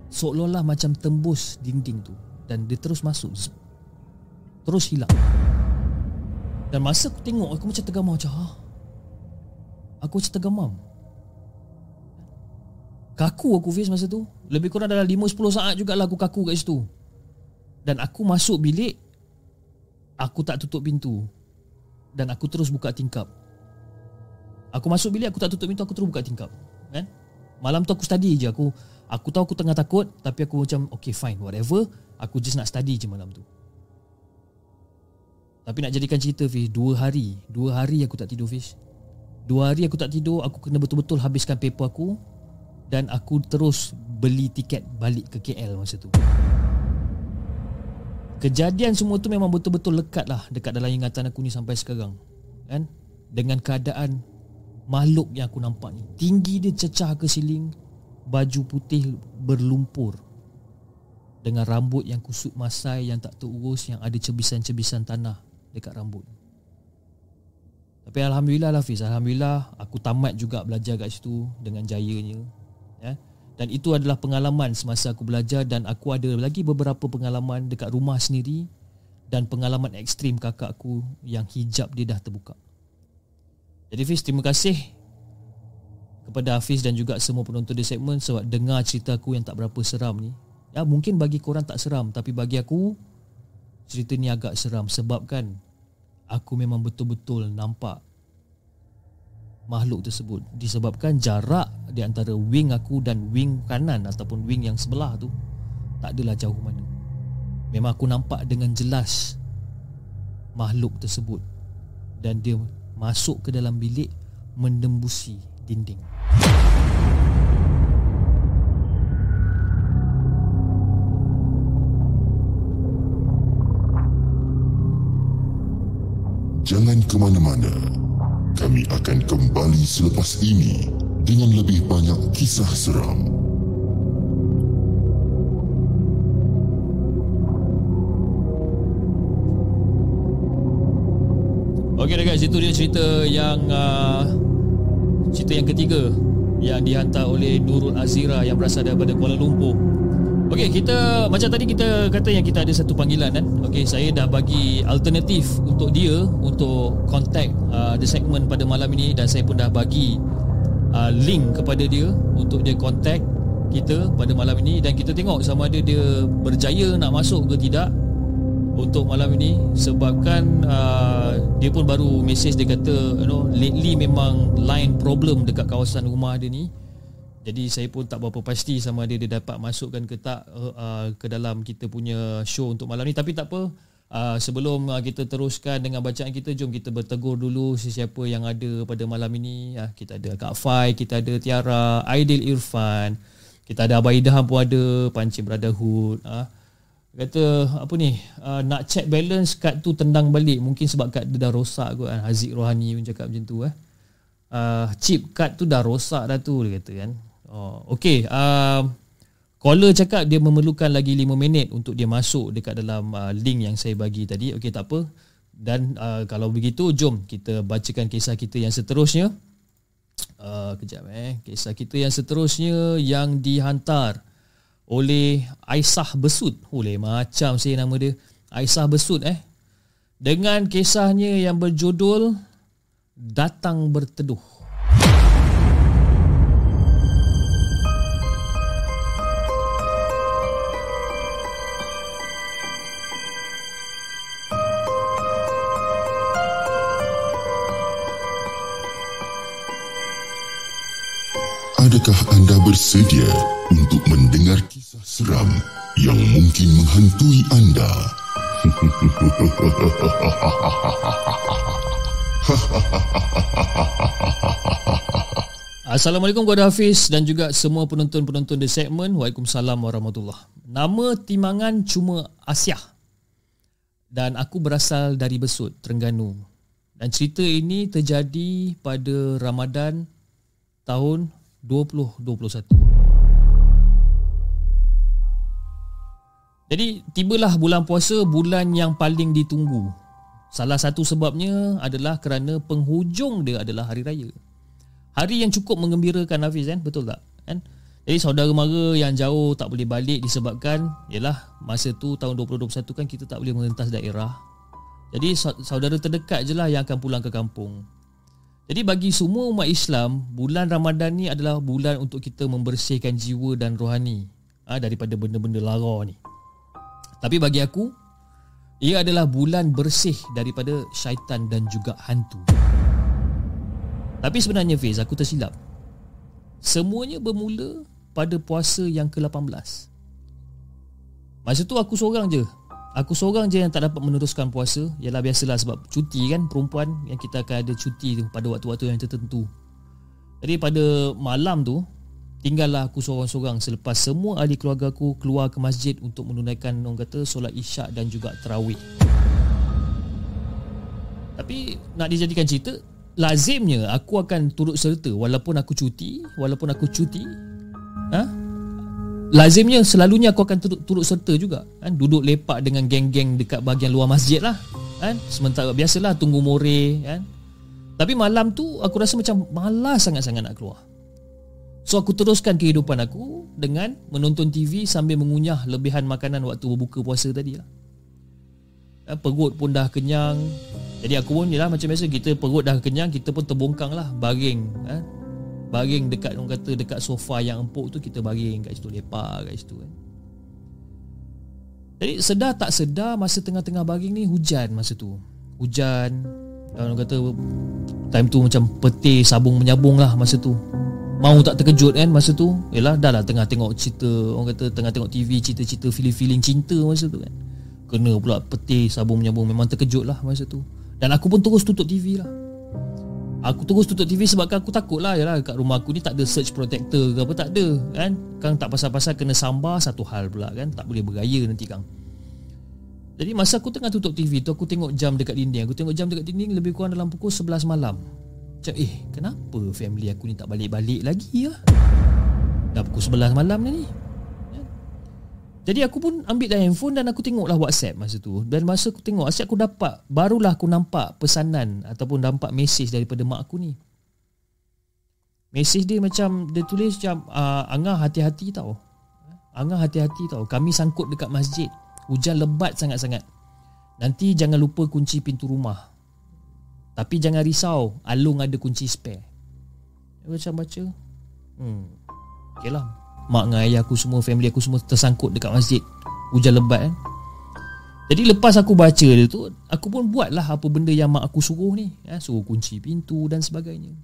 Seolah-olah macam tembus dinding tu Dan dia terus masuk. Terus hilang. Dan masa aku tengok Aku macam tergamam macam ha? Aku macam tergamam. Kaku aku fish masa tu. Lebih kurang dalam 5-10 saat jugalah aku kaku kat situ. Dan aku masuk bilik Aku tak tutup pintu dan aku terus buka tingkap. Aku masuk bilik aku tak tutup pintu aku terus buka tingkap. Kan? Malam tu aku study je aku aku tahu aku tengah takut tapi aku macam okay fine whatever aku just nak study je malam tu. Tapi nak jadikan cerita Fiz Dua hari Dua hari aku tak tidur Fiz Dua hari aku tak tidur Aku kena betul-betul habiskan paper aku Dan aku terus beli tiket balik ke KL masa tu Kejadian semua tu memang betul-betul lekat lah Dekat dalam ingatan aku ni sampai sekarang Kan? Dengan keadaan Makhluk yang aku nampak ni. Tinggi dia cecah ke siling Baju putih berlumpur. Dengan rambut yang kusut masai Yang tak terurus Yang ada cebisan-cebisan tanah Dekat rambut Tapi Alhamdulillah lah Fiz. Alhamdulillah Aku tamat juga belajar kat situ Dengan jayanya ya. Dan itu adalah pengalaman Semasa aku belajar Dan aku ada lagi beberapa pengalaman Dekat rumah sendiri Dan pengalaman ekstrim kakak aku Yang hijab dia dah terbuka. Jadi Fiz terima kasih Kepada Hafiz dan juga semua penonton di segmen Sebab dengar cerita aku yang tak berapa seram ni. Ya mungkin bagi korang tak seram Tapi bagi aku Cerita ni agak seram Sebab kan Aku memang betul-betul nampak Makhluk tersebut Disebabkan jarak Di antara wing aku Dan wing kanan Ataupun wing yang sebelah tu Tak adalah jauh mana Memang aku nampak dengan jelas Makhluk tersebut Dan dia Masuk ke dalam bilik Mendembusi dinding Jangan ke mana-mana. Kami akan kembali selepas ini dengan lebih banyak kisah seram. Okey dah guys, itu dia cerita yang uh, cerita yang ketiga yang dihantar oleh Nurul Azira yang berasal daripada Kuala Lumpur. Okey, kita macam tadi kita kata yang kita ada satu panggilan kan. Okey, saya dah bagi alternatif untuk dia untuk contact uh, the segment pada malam ini dan saya pun dah bagi uh, link kepada dia untuk dia contact kita pada malam ini dan kita tengok sama ada dia berjaya nak masuk ke tidak untuk malam ini sebabkan uh, dia pun baru mesej dia kata you know lately memang line problem dekat kawasan rumah dia ni jadi saya pun tak berapa pasti sama ada dia dapat masukkan ke tak uh, ke dalam kita punya show untuk malam ni. Tapi tak apa uh, sebelum uh, kita teruskan dengan bacaan kita jom kita bertegur dulu sesiapa yang ada pada malam ini. Uh, kita ada Kak Fai kita ada Tiara Aidil Irfan kita ada Abah Idham pun ada Panci Brotherhood uh, kata apa ni uh, nak check balance kad tu tendang balik. Mungkin sebab kad dia dah rosak kot kan Haziq Rohani pun cakap macam tu eh. Uh, chip kad tu dah rosak dah tu dia kata kan oh okey uh, caller cakap dia memerlukan lagi 5 minit untuk dia masuk dekat dalam uh, link yang saya bagi tadi okey tak apa dan uh, kalau begitu jom kita bacakan kisah kita yang seterusnya uh, kejap eh kisah kita yang seterusnya yang dihantar oleh Aisyah Besut. Oleh macam saya nama dia. Aisyah Besut eh. Dengan kisahnya yang berjudul Datang Berteduh. Adakah anda bersedia untuk mendengar kisah seram yang mungkin menghantui anda? *laughs* Assalamualaikum kepada Hafiz dan juga semua penonton-penonton di segmen. Waalaikumsalam warahmatullahi Nama Timangan cuma Asyah. Dan aku berasal dari Besut, Terengganu. Dan cerita ini terjadi pada Ramadan tahun 2021. Jadi tibalah bulan puasa bulan yang paling ditunggu. Salah satu sebabnya adalah kerana penghujung dia adalah hari raya. Hari yang cukup mengembirakan Hafiz kan, betul tak? Kan? Jadi saudara mara yang jauh tak boleh balik disebabkan ialah masa tu tahun 2021 kan kita tak boleh merentas daerah. Jadi saudara terdekat je lah yang akan pulang ke kampung. Jadi bagi semua umat Islam, bulan Ramadan ni adalah bulan untuk kita membersihkan jiwa dan rohani ha, daripada benda-benda lara ni. Tapi bagi aku, ia adalah bulan bersih daripada syaitan dan juga hantu. Tapi sebenarnya Fiz, aku tersilap. Semuanya bermula pada puasa yang ke-18. Masa tu aku seorang je Aku seorang je yang tak dapat meneruskan puasa. Yalah biasalah sebab cuti kan Perempuan yang kita akan ada cuti tu Pada waktu-waktu yang tertentu. Jadi pada malam tu Tinggallah aku seorang-seorang Selepas semua ahli keluarga aku Keluar ke masjid Untuk menunaikan Orang kata solat isyak Dan juga terawih Tapi Nak dijadikan cerita Lazimnya Aku akan turut serta Walaupun aku cuti Walaupun aku cuti Ha? Lazimnya selalunya aku akan turut, turut serta juga kan? Duduk lepak dengan geng-geng dekat bahagian luar masjid lah kan? Sementara biasalah tunggu more kan? Tapi malam tu aku rasa macam malas sangat-sangat nak keluar. So aku teruskan kehidupan aku dengan menonton TV sambil mengunyah lebihan makanan waktu berbuka puasa tadi lah. Kan, perut pun dah kenyang. Jadi aku pun lah macam biasa kita perut dah kenyang kita pun terbongkang lah baring kan Baring dekat orang kata dekat sofa yang empuk tu kita baring kat situ lepak kat situ kan. Jadi sedar tak sedar masa tengah-tengah baring ni hujan masa tu. Hujan orang kata time tu macam peti sabung menyabung lah masa tu. Mau tak terkejut kan masa tu Yalah dah lah tengah tengok cerita Orang kata tengah tengok TV Cerita-cerita feeling-feeling cinta masa tu kan Kena pula peti sabung menyabung Memang terkejut lah masa tu Dan aku pun terus tutup TV lah Aku terus tutup TV sebab aku takut lah Yalah kat rumah aku ni tak ada search protector ke apa tak ada kan? Kang tak pasal-pasal kena sambar satu hal pula kan? Tak boleh bergaya nanti Kang. Jadi masa aku tengah tutup TV tu aku tengok jam dekat dinding. Aku tengok jam dekat dinding lebih kurang dalam pukul 11 malam. Macam eh kenapa family aku ni tak balik-balik lagi ya Dah pukul 11 malam ni jadi aku pun ambil dah handphone dan aku tengoklah WhatsApp masa tu. Dan masa aku tengok asyik aku dapat barulah aku nampak pesanan ataupun nampak mesej daripada mak aku ni. Mesej dia macam dia tulis macam uh, Angah hati-hati tau. Angah hati-hati tau. Kami sangkut dekat masjid. Hujan lebat sangat-sangat. Nanti jangan lupa kunci pintu rumah. Tapi jangan risau, Alung ada kunci spare. Macam baca. Hmm. Okeylah, mak dengan ayah aku semua family aku semua tersangkut dekat masjid. Hujan lebat kan jadi lepas aku baca dia tu aku pun buatlah apa benda yang mak aku suruh ni ya, suruh kunci pintu dan sebagainya.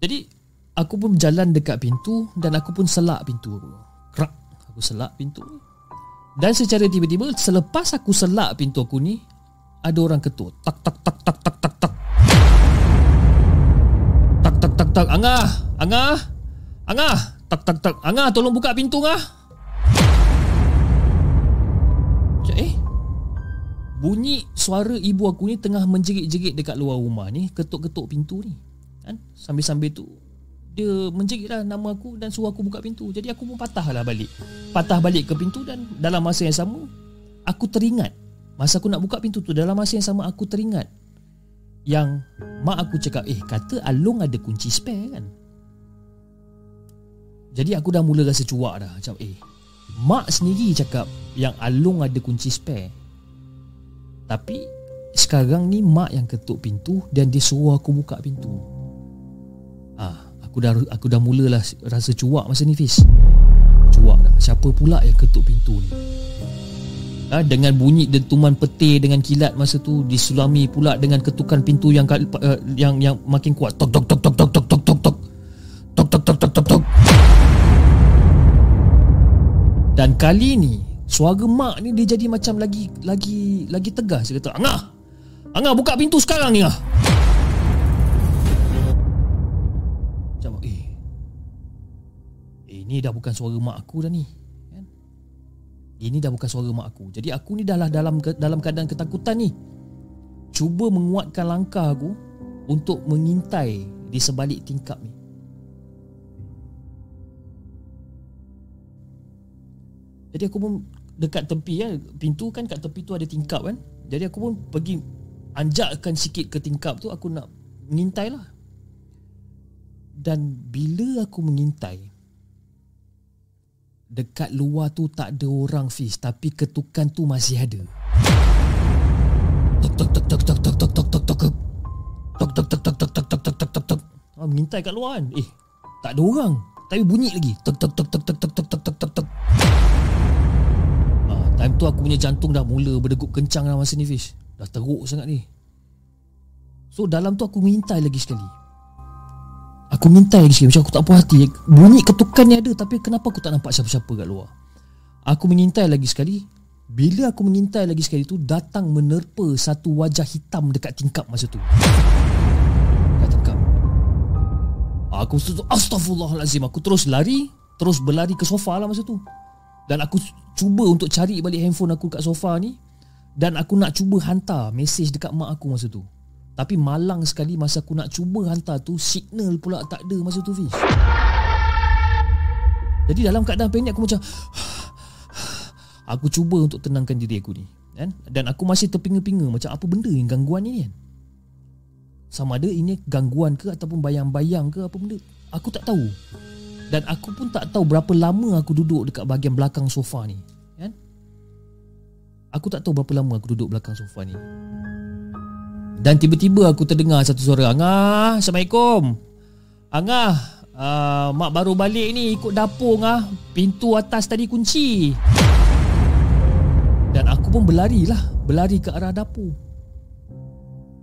Jadi aku pun jalan dekat pintu dan aku pun selak pintu. Aku krak aku selak pintu dan secara tiba-tiba selepas aku selak pintu aku ni ada orang ketuk. Tak tak tak tak tak tak tak. Tak tak tak tak. Angah angah Angah, tak tak tak. Angah tolong buka pintu Angah. Cak eh. Bunyi suara ibu aku ni tengah menjerit-jerit dekat luar rumah ni, ketuk-ketuk pintu ni. Kan? Sambil-sambil tu dia menjeritlah nama aku dan suruh aku buka pintu. Jadi aku pun patahlah balik. Patah balik ke pintu dan dalam masa yang sama aku teringat masa aku nak buka pintu tu dalam masa yang sama aku teringat yang mak aku cakap eh kata Along ada kunci spare kan. Jadi aku dah mula rasa cuak dah. Macam eh Mak sendiri cakap Yang Alung ada kunci spare. Tapi Sekarang ni Mak yang ketuk pintu Dan dia suruh aku buka pintu. Ah, Aku dah aku dah mulalah Rasa cuak masa ni Fiz Cuak dah. Siapa pula yang ketuk pintu ni? Ha, dengan bunyi dentuman petir dengan kilat masa tu disulami pula dengan ketukan pintu yang uh, yang yang makin kuat. Tok tok tok tok tok tok. Dan kali ni suara mak ni dia jadi macam lagi lagi lagi tegas dia kata Angah Angah buka pintu sekarang ni ah. Macam eh Eh ni dah bukan suara mak aku dah ni kan? Ini dah bukan suara mak aku Jadi aku ni dah lah dalam dalam keadaan ketakutan ni Cuba menguatkan langkah aku Untuk mengintai Di sebalik tingkap ni Jadi aku pun dekat tepi ya, pintu kan kat tepi tu ada tingkap kan. Jadi aku pun pergi anjakkan sikit ke tingkap tu aku nak mengintai lah. Dan bila aku mengintai Dekat luar tu tak ada orang fish Tapi ketukan tu masih ada Tok tok tok tok tok tok tok tok tok tok Tok tok tok tok tok tok tok tok tok tok tok Mengintai kat luar kan Eh tak ada orang Tapi bunyi lagi Tok tok tok tok tok tok tok tok tok tok Time tu aku punya jantung dah mula berdegup kencang dalam masa ni Fish. Dah teruk sangat ni. So dalam tu aku mintai lagi sekali. Aku mintai lagi sekali. Macam aku tak puas hati. Bunyi ketukan ni ada Tapi kenapa aku tak nampak siapa-siapa kat luar? Aku mengintai lagi sekali. Bila aku mengintai lagi sekali tu Datang menerpa satu wajah hitam dekat tingkap masa tu. Dekat tingkap. Aku tu Astaghfirullahalazim. Aku terus lari Terus berlari ke sofa lah masa tu Dan aku cuba untuk cari balik handphone aku kat sofa ni Dan aku nak cuba hantar Mesej dekat mak aku masa tu. Tapi malang sekali Masa aku nak cuba hantar tu Signal pula tak ada masa tu Fiz. Jadi dalam keadaan panik aku macam *sighs* Aku cuba untuk tenangkan diri aku ni kan? Dan aku masih terpinga-pinga Macam apa benda yang gangguan ni kan? Sama ada ini gangguan ke Ataupun bayang-bayang ke apa benda? Aku tak tahu Dan aku pun tak tahu berapa lama aku duduk Dekat bahagian belakang sofa ni kan? Aku tak tahu berapa lama aku duduk belakang sofa ni. Dan tiba-tiba aku terdengar satu suara Angah Assalamualaikum. Angah uh, Mak baru balik ni ikut dapur Angah. Pintu atas tadi kunci. Dan aku pun berlari lah Berlari ke arah dapur.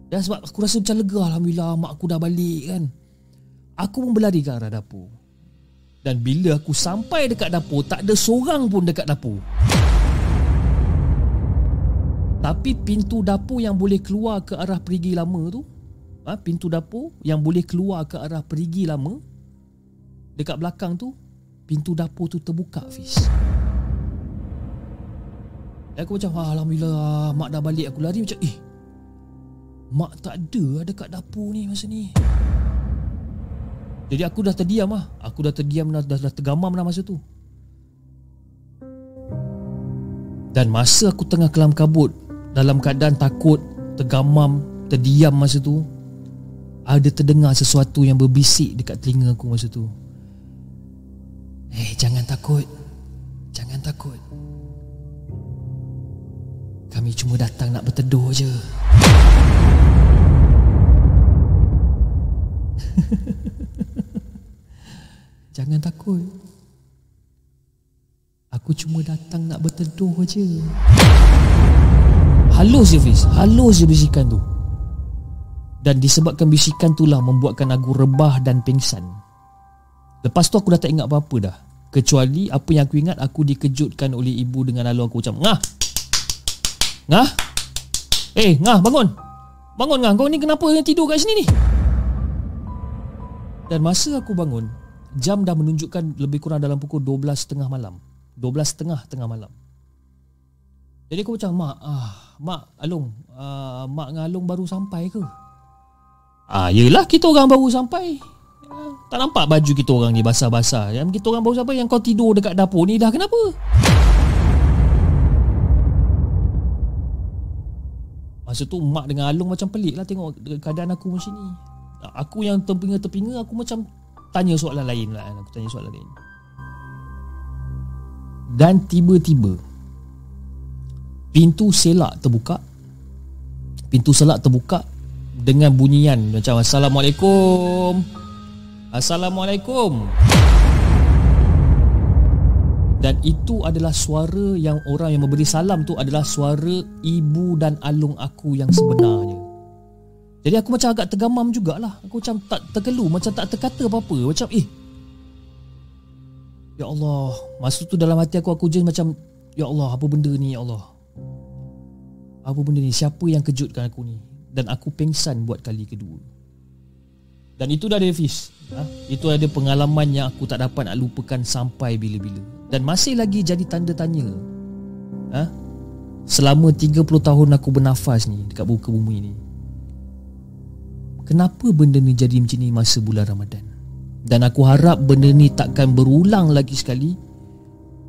Dan sebab aku rasa macam lega Alhamdulillah mak aku dah balik kan? Aku pun berlari ke arah dapur Dan bila aku sampai dekat dapur Tak ada seorang pun dekat dapur. Tapi pintu dapur yang boleh keluar ke arah perigi lama tu ha, Pintu dapur yang boleh keluar ke arah perigi lama Dekat belakang tu Pintu dapur tu terbuka Fiz. Dan aku macam ah, Alhamdulillah Mak dah balik. Aku lari macam Eh Mak tak ada ada kat dapur ni masa ni Jadi aku dah terdiam lah. Aku dah terdiam dah, dah, dah tergamam dah masa tu. Dan masa aku tengah kelam kabut Dalam keadaan takut Tergamam Terdiam masa tu Ada terdengar sesuatu yang berbisik Dekat telinga aku masa tu. Eh hey, jangan takut. Jangan takut. Kami cuma datang nak berteduh je *laughs* Jangan takut. Aku cuma datang nak berteduh je. Halus je Fiz. Halus je bisikan tu. Dan disebabkan bisikan tu lah Membuatkan aku rebah dan pingsan. Lepas tu aku dah tak ingat apa-apa dah. Kecuali apa yang aku ingat Aku dikejutkan oleh ibu dengan lalu aku macam Ngah! Ngah? Eh Ngah bangun. Bangun Ngah. Kau ni kenapa yang tidur kat sini ni? Dan masa aku bangun Jam dah menunjukkan Lebih kurang dalam pukul 12.30 malam. 12.30 tengah malam. Jadi aku macam Mak ah, Mak Alung ah, Mak dengan Alung baru sampai ke? Ah, yelah kita orang baru sampai. Tak nampak baju kita orang ni basah-basah. Yang kita orang baru sampai Yang kau tidur dekat dapur ni dah kenapa? Masa tu mak dengan Alung macam pelik lah tengok keadaan aku macam ni. Aku yang terpinga-terpinga aku macam tanya soalan lain lah. Aku tanya soalan lain. Dan tiba-tiba pintu selak terbuka. Pintu selak terbuka dengan bunyian macam Assalamualaikum. Assalamualaikum. Dan itu adalah suara yang orang yang memberi salam tu adalah suara ibu dan alung aku yang sebenarnya. Jadi aku macam agak tergamam jugalah. Aku macam tak terkelu, macam tak terkata apa-apa. Macam eh. Ya Allah, masa tu dalam hati aku aku je macam ya Allah, apa benda ni ya Allah? Apa benda ni? Siapa yang kejutkan aku ni? Dan aku pengsan buat kali kedua. Dan itu dah Davis. Ha? Itu ada pengalaman yang aku tak dapat nak lupakan sampai bila-bila dan masih lagi jadi tanda tanya ha? selama 30 tahun aku bernafas ni dekat buka bumi ni kenapa benda ni jadi macam ni masa bulan Ramadan dan aku harap benda ni takkan berulang lagi sekali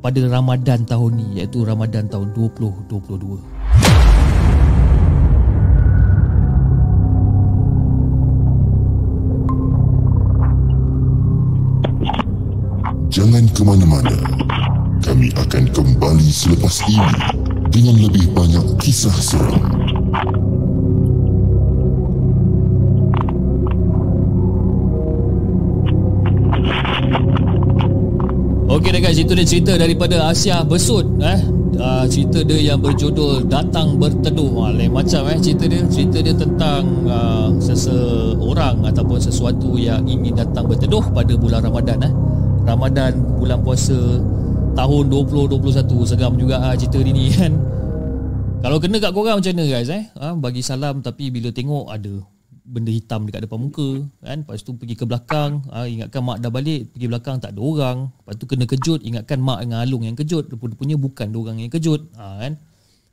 pada Ramadan tahun ni iaitu Ramadan tahun 2022 Jangan ke mana-mana. Kami akan kembali selepas ini dengan lebih banyak kisah seram. Okey dah guys, itu dia cerita daripada Asia Besut eh. Uh, cerita dia yang berjudul Datang Berteduh. Ha, lain macam eh cerita dia. Cerita dia tentang uh, seseorang ataupun sesuatu yang ingin datang berteduh pada bulan Ramadan eh. Ramadan bulan puasa tahun 2021 seram juga ah cerita ni ni kan. Kalau kena kat korang macam mana guys eh? Ha, bagi salam tapi bila tengok ada benda hitam dekat depan muka kan? Lepas tu pergi ke belakang ha, ingatkan mak dah balik pergi belakang tak ada orang. Lepas tu kena kejut ingatkan mak dengan Alung yang kejut. Rupanya bukan dia orang yang kejut ha, kan?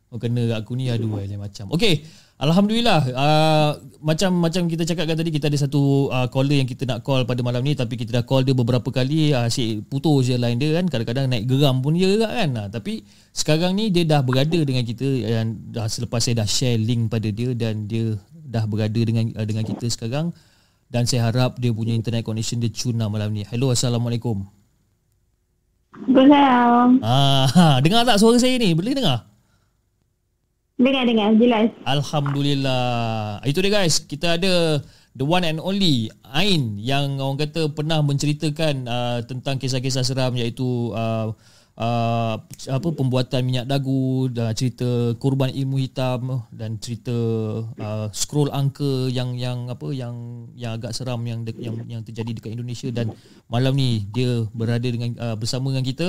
Oh kena aku ni aduh lain macam. Okey alhamdulillah uh, macam macam kita cakapkan tadi kita ada satu uh, caller yang kita nak call pada malam ni tapi kita dah call dia beberapa kali uh, asyik putus je line dia kan? Kadang-kadang naik geram pun dia juga kan? Uh, tapi sekarang ni dia dah berada dengan kita dan dah selepas saya dah share link pada dia dan dia dah berada dengan uh, dengan kita sekarang dan saya harap dia punya internet connection dia cuna malam ni. Hello, Assalamualaikum. Salam. Ah, dengar tak suara saya ni? Boleh dengar? Dengar dengar jelas. Alhamdulillah. Itu dia guys, kita ada the one and only Ain yang orang kata pernah menceritakan uh, tentang kisah-kisah seram iaitu uh, uh, apa pembuatan minyak dagu dan cerita korban ilmu hitam dan cerita uh, scroll angka yang yang apa yang yang agak seram yang de, yang yang terjadi dekat Indonesia dan malam ni dia berada dengan uh, bersama dengan kita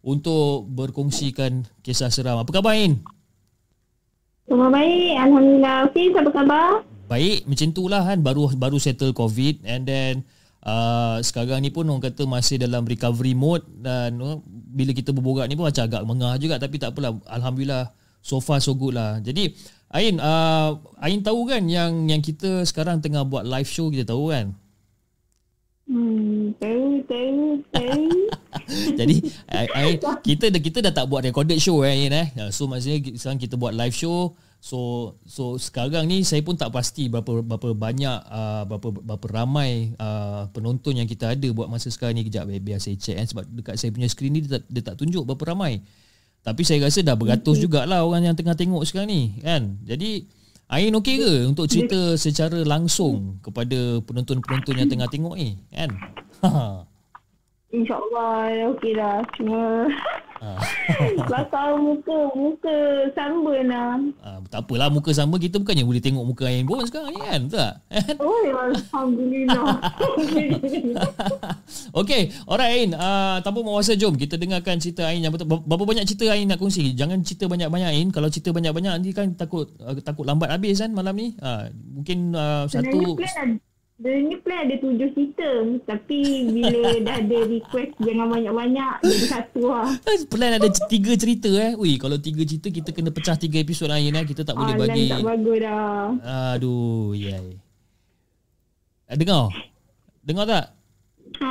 untuk berkongsikan kisah seram. Apa khabar Ain? Semua baik. Alhamdulillah. Okey, apa khabar? Baik, macam tu lah kan baru baru settle COVID and then uh, sekarang ni pun orang kata masih dalam recovery mode dan uh, bila kita berborak ni pun macam agak mengah juga tapi tak apalah alhamdulillah so far so good lah. Jadi Ain uh, Ain tahu kan yang yang kita sekarang tengah buat live show kita tahu kan? Hmm, tahu, tahu, tahu. *laughs* Jadi Ain kita dah kita dah tak buat recorded show eh Ain eh. So maksudnya sekarang kita buat live show So so sekarang ni saya pun tak pasti berapa berapa banyak uh, berapa berapa ramai uh, penonton yang kita ada buat masa sekarang ni kejap biar saya check kan sebab dekat saya punya skrin ni dia tak, dia tak tunjuk berapa ramai. Tapi saya rasa dah beratus jugalah orang yang tengah tengok sekarang ni kan. Jadi Ain okey ke untuk cerita secara langsung kepada penonton-penonton yang tengah tengok ni kan? *laughs* InsyaAllah okey dah. Cuma *laughs* *laughs* Bakal muka Muka sunburn lah Ah, tak apalah muka sama kita bukannya boleh tengok muka Ain pun sekarang ni kan betul tak? Oh Alhamdulillah *laughs* Okey, alright Ain. Uh, tanpa mewasa jom kita dengarkan cerita Ain yang betul. Berapa banyak cerita Ain nak kongsi? Jangan cerita banyak-banyak Ain. Kalau cerita banyak-banyak nanti kan takut uh, takut lambat habis kan malam ni. Uh, mungkin uh, Sebenarnya satu plan Sebenarnya plan ada tujuh cerita Tapi bila *laughs* dah ada request Jangan banyak-banyak Jadi satu lah plan ada tiga cerita eh. Ui, kalau tiga cerita kita kena pecah tiga episod Ain eh. Kita tak boleh Ah, bagi. Tak bagus dah Aduh, yai. Uh, dengar. Dengar tak? Ha,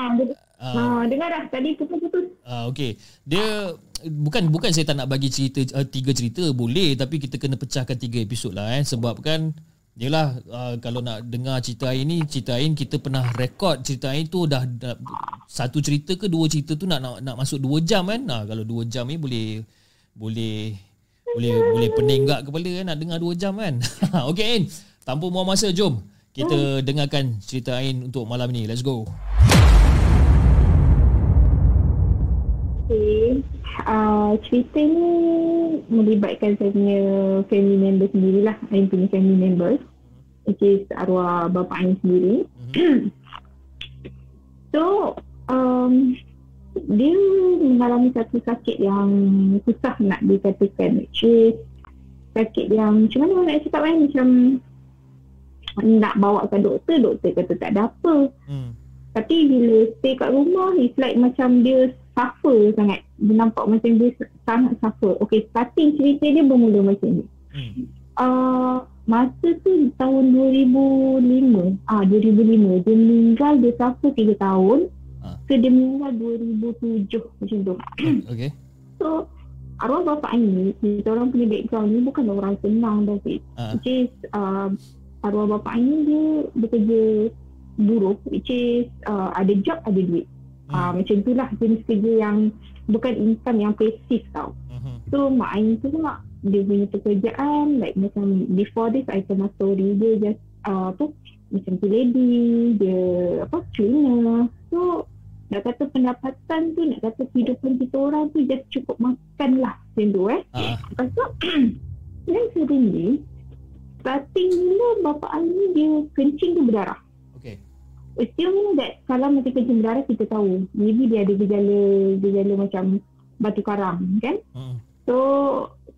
ha, dengar dah tadi putus-putus. Ah okey. Dia bukan bukan saya tak nak bagi cerita uh, tiga cerita boleh tapi kita kena pecahkan tiga episod lah eh sebab kan Yelah uh, kalau nak dengar cerita Ain ni cerita Ain kita pernah rekod cerita Ain tu dah, dah satu cerita ke dua cerita tu nak nak, nak masuk dua jam kan. Nah kalau dua jam ni boleh boleh boleh boleh pening gak kepala kan nak dengar dua jam kan. *laughs* okey Ain, tanpa buang masa jom kita dengarkan cerita Ain untuk malam ni. Let's go. Okay. Uh, cerita ni melibatkan saya punya family member sendirilah. Saya punya family member. Which is arwah bapa Ain sendiri. *clears throat* so, um, dia mengalami satu sakit yang susah nak dikatakan. Which is sakit yang macam mana nak cakap kan macam nak bawa ke doktor, doktor kata tak ada apa. Hmm. Tapi bila stay kat rumah, it's like macam dia suffer sangat. Dia nampak macam dia sangat suffer. Okay, starting cerita dia bermula macam ni. Hmm. Uh, masa tu tahun 2005. Ah, 2005. Dia meninggal, dia suffer 3 tahun. Ah. So, dia meninggal 2007 macam tu. *coughs* Okey. So, arwah bapa ni, kita orang punya background ni bukan orang senang David. Ah. Which is, uh, arwah bapa ni dia bekerja buruh. Which is, uh, ada job, ada duit. Hmm. Ah, macam itulah jenis kerja yang bukan income yang pasif tau. Mhm. So mak Ain tu pula dia punya pekerjaan like macam before this I my story dia just uh, apa macam tu lady dia apa cleaner so nak kata pendapatan tu nak kata kehidupan kita orang tu just cukup makan lah macam tu eh Ah. lepas tu *clears throat* then suddenly starting mula bapa ni dia kencing tu berdarah Okey. assume that kalau mati kencing berdarah kita tahu maybe dia ada gejala gejala macam batu karang kan. Hmm. So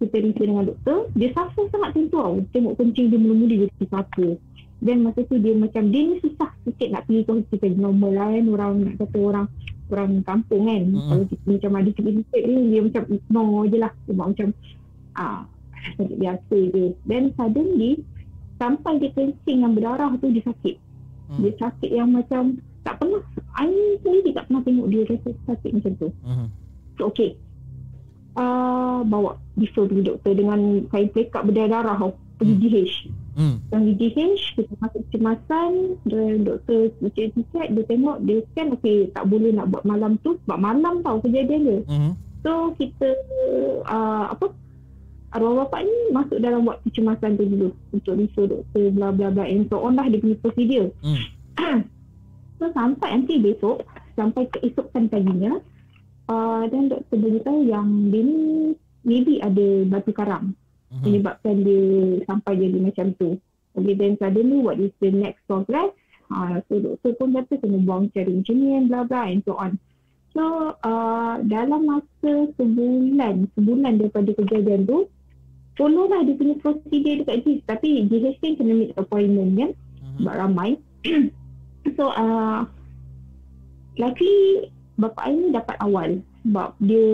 kita review dengan doktor, dia suffer sangat tentu tau. Tengok kencing dia mula-mula dia suffer. Dan masa tu dia macam dia ni susah sikit nak pergi ke hospital normal lah kan orang nak kata orang orang kampung kan. Mm-hmm. Kalau kita macam ada sikit-sikit ni dia macam ignore je lah. Buat macam ah sakit biasa je. Then suddenly sampai dia kencing yang berdarah tu dia sakit. Hmm. Dia sakit yang macam tak pernah I sendiri tak pernah tengok dia rasa sakit macam tu. Hmm. So okay. Uh, bawa refer pergi doktor dengan kain pelekat berdarah tau. Pergi Hmm. DH. Hmm. Pergi DH, kita masuk kecemasan dan doktor cek-cek dia tengok dia scan okay tak boleh nak buat malam tu sebab malam tau kejadian dia. Hmm. So kita uh, apa arwah bapak ni masuk dalam buat kecemasan tu dulu untuk refer doktor bla bla bla and so on lah dia punya prosedur. Hmm. *coughs* so sampai nanti besok sampai keesokan paginya uh, dan doktor beritahu yang dia ni maybe ada batu karang Hmm. menyebabkan dia sampai jadi macam tu. Okay, then suddenly what is the next progress? Uh, so doktor pun kata kena buang secara engineer, bla bla and so on. So uh, dalam masa sebulan, sebulan daripada kejadian tu, follow lah dia punya prosedur dekat GIS. Tapi GH kan kena make appointment kan, Hmm. sebab ramai. *clears throat* so uh, luckily bapak I ni dapat awal sebab dia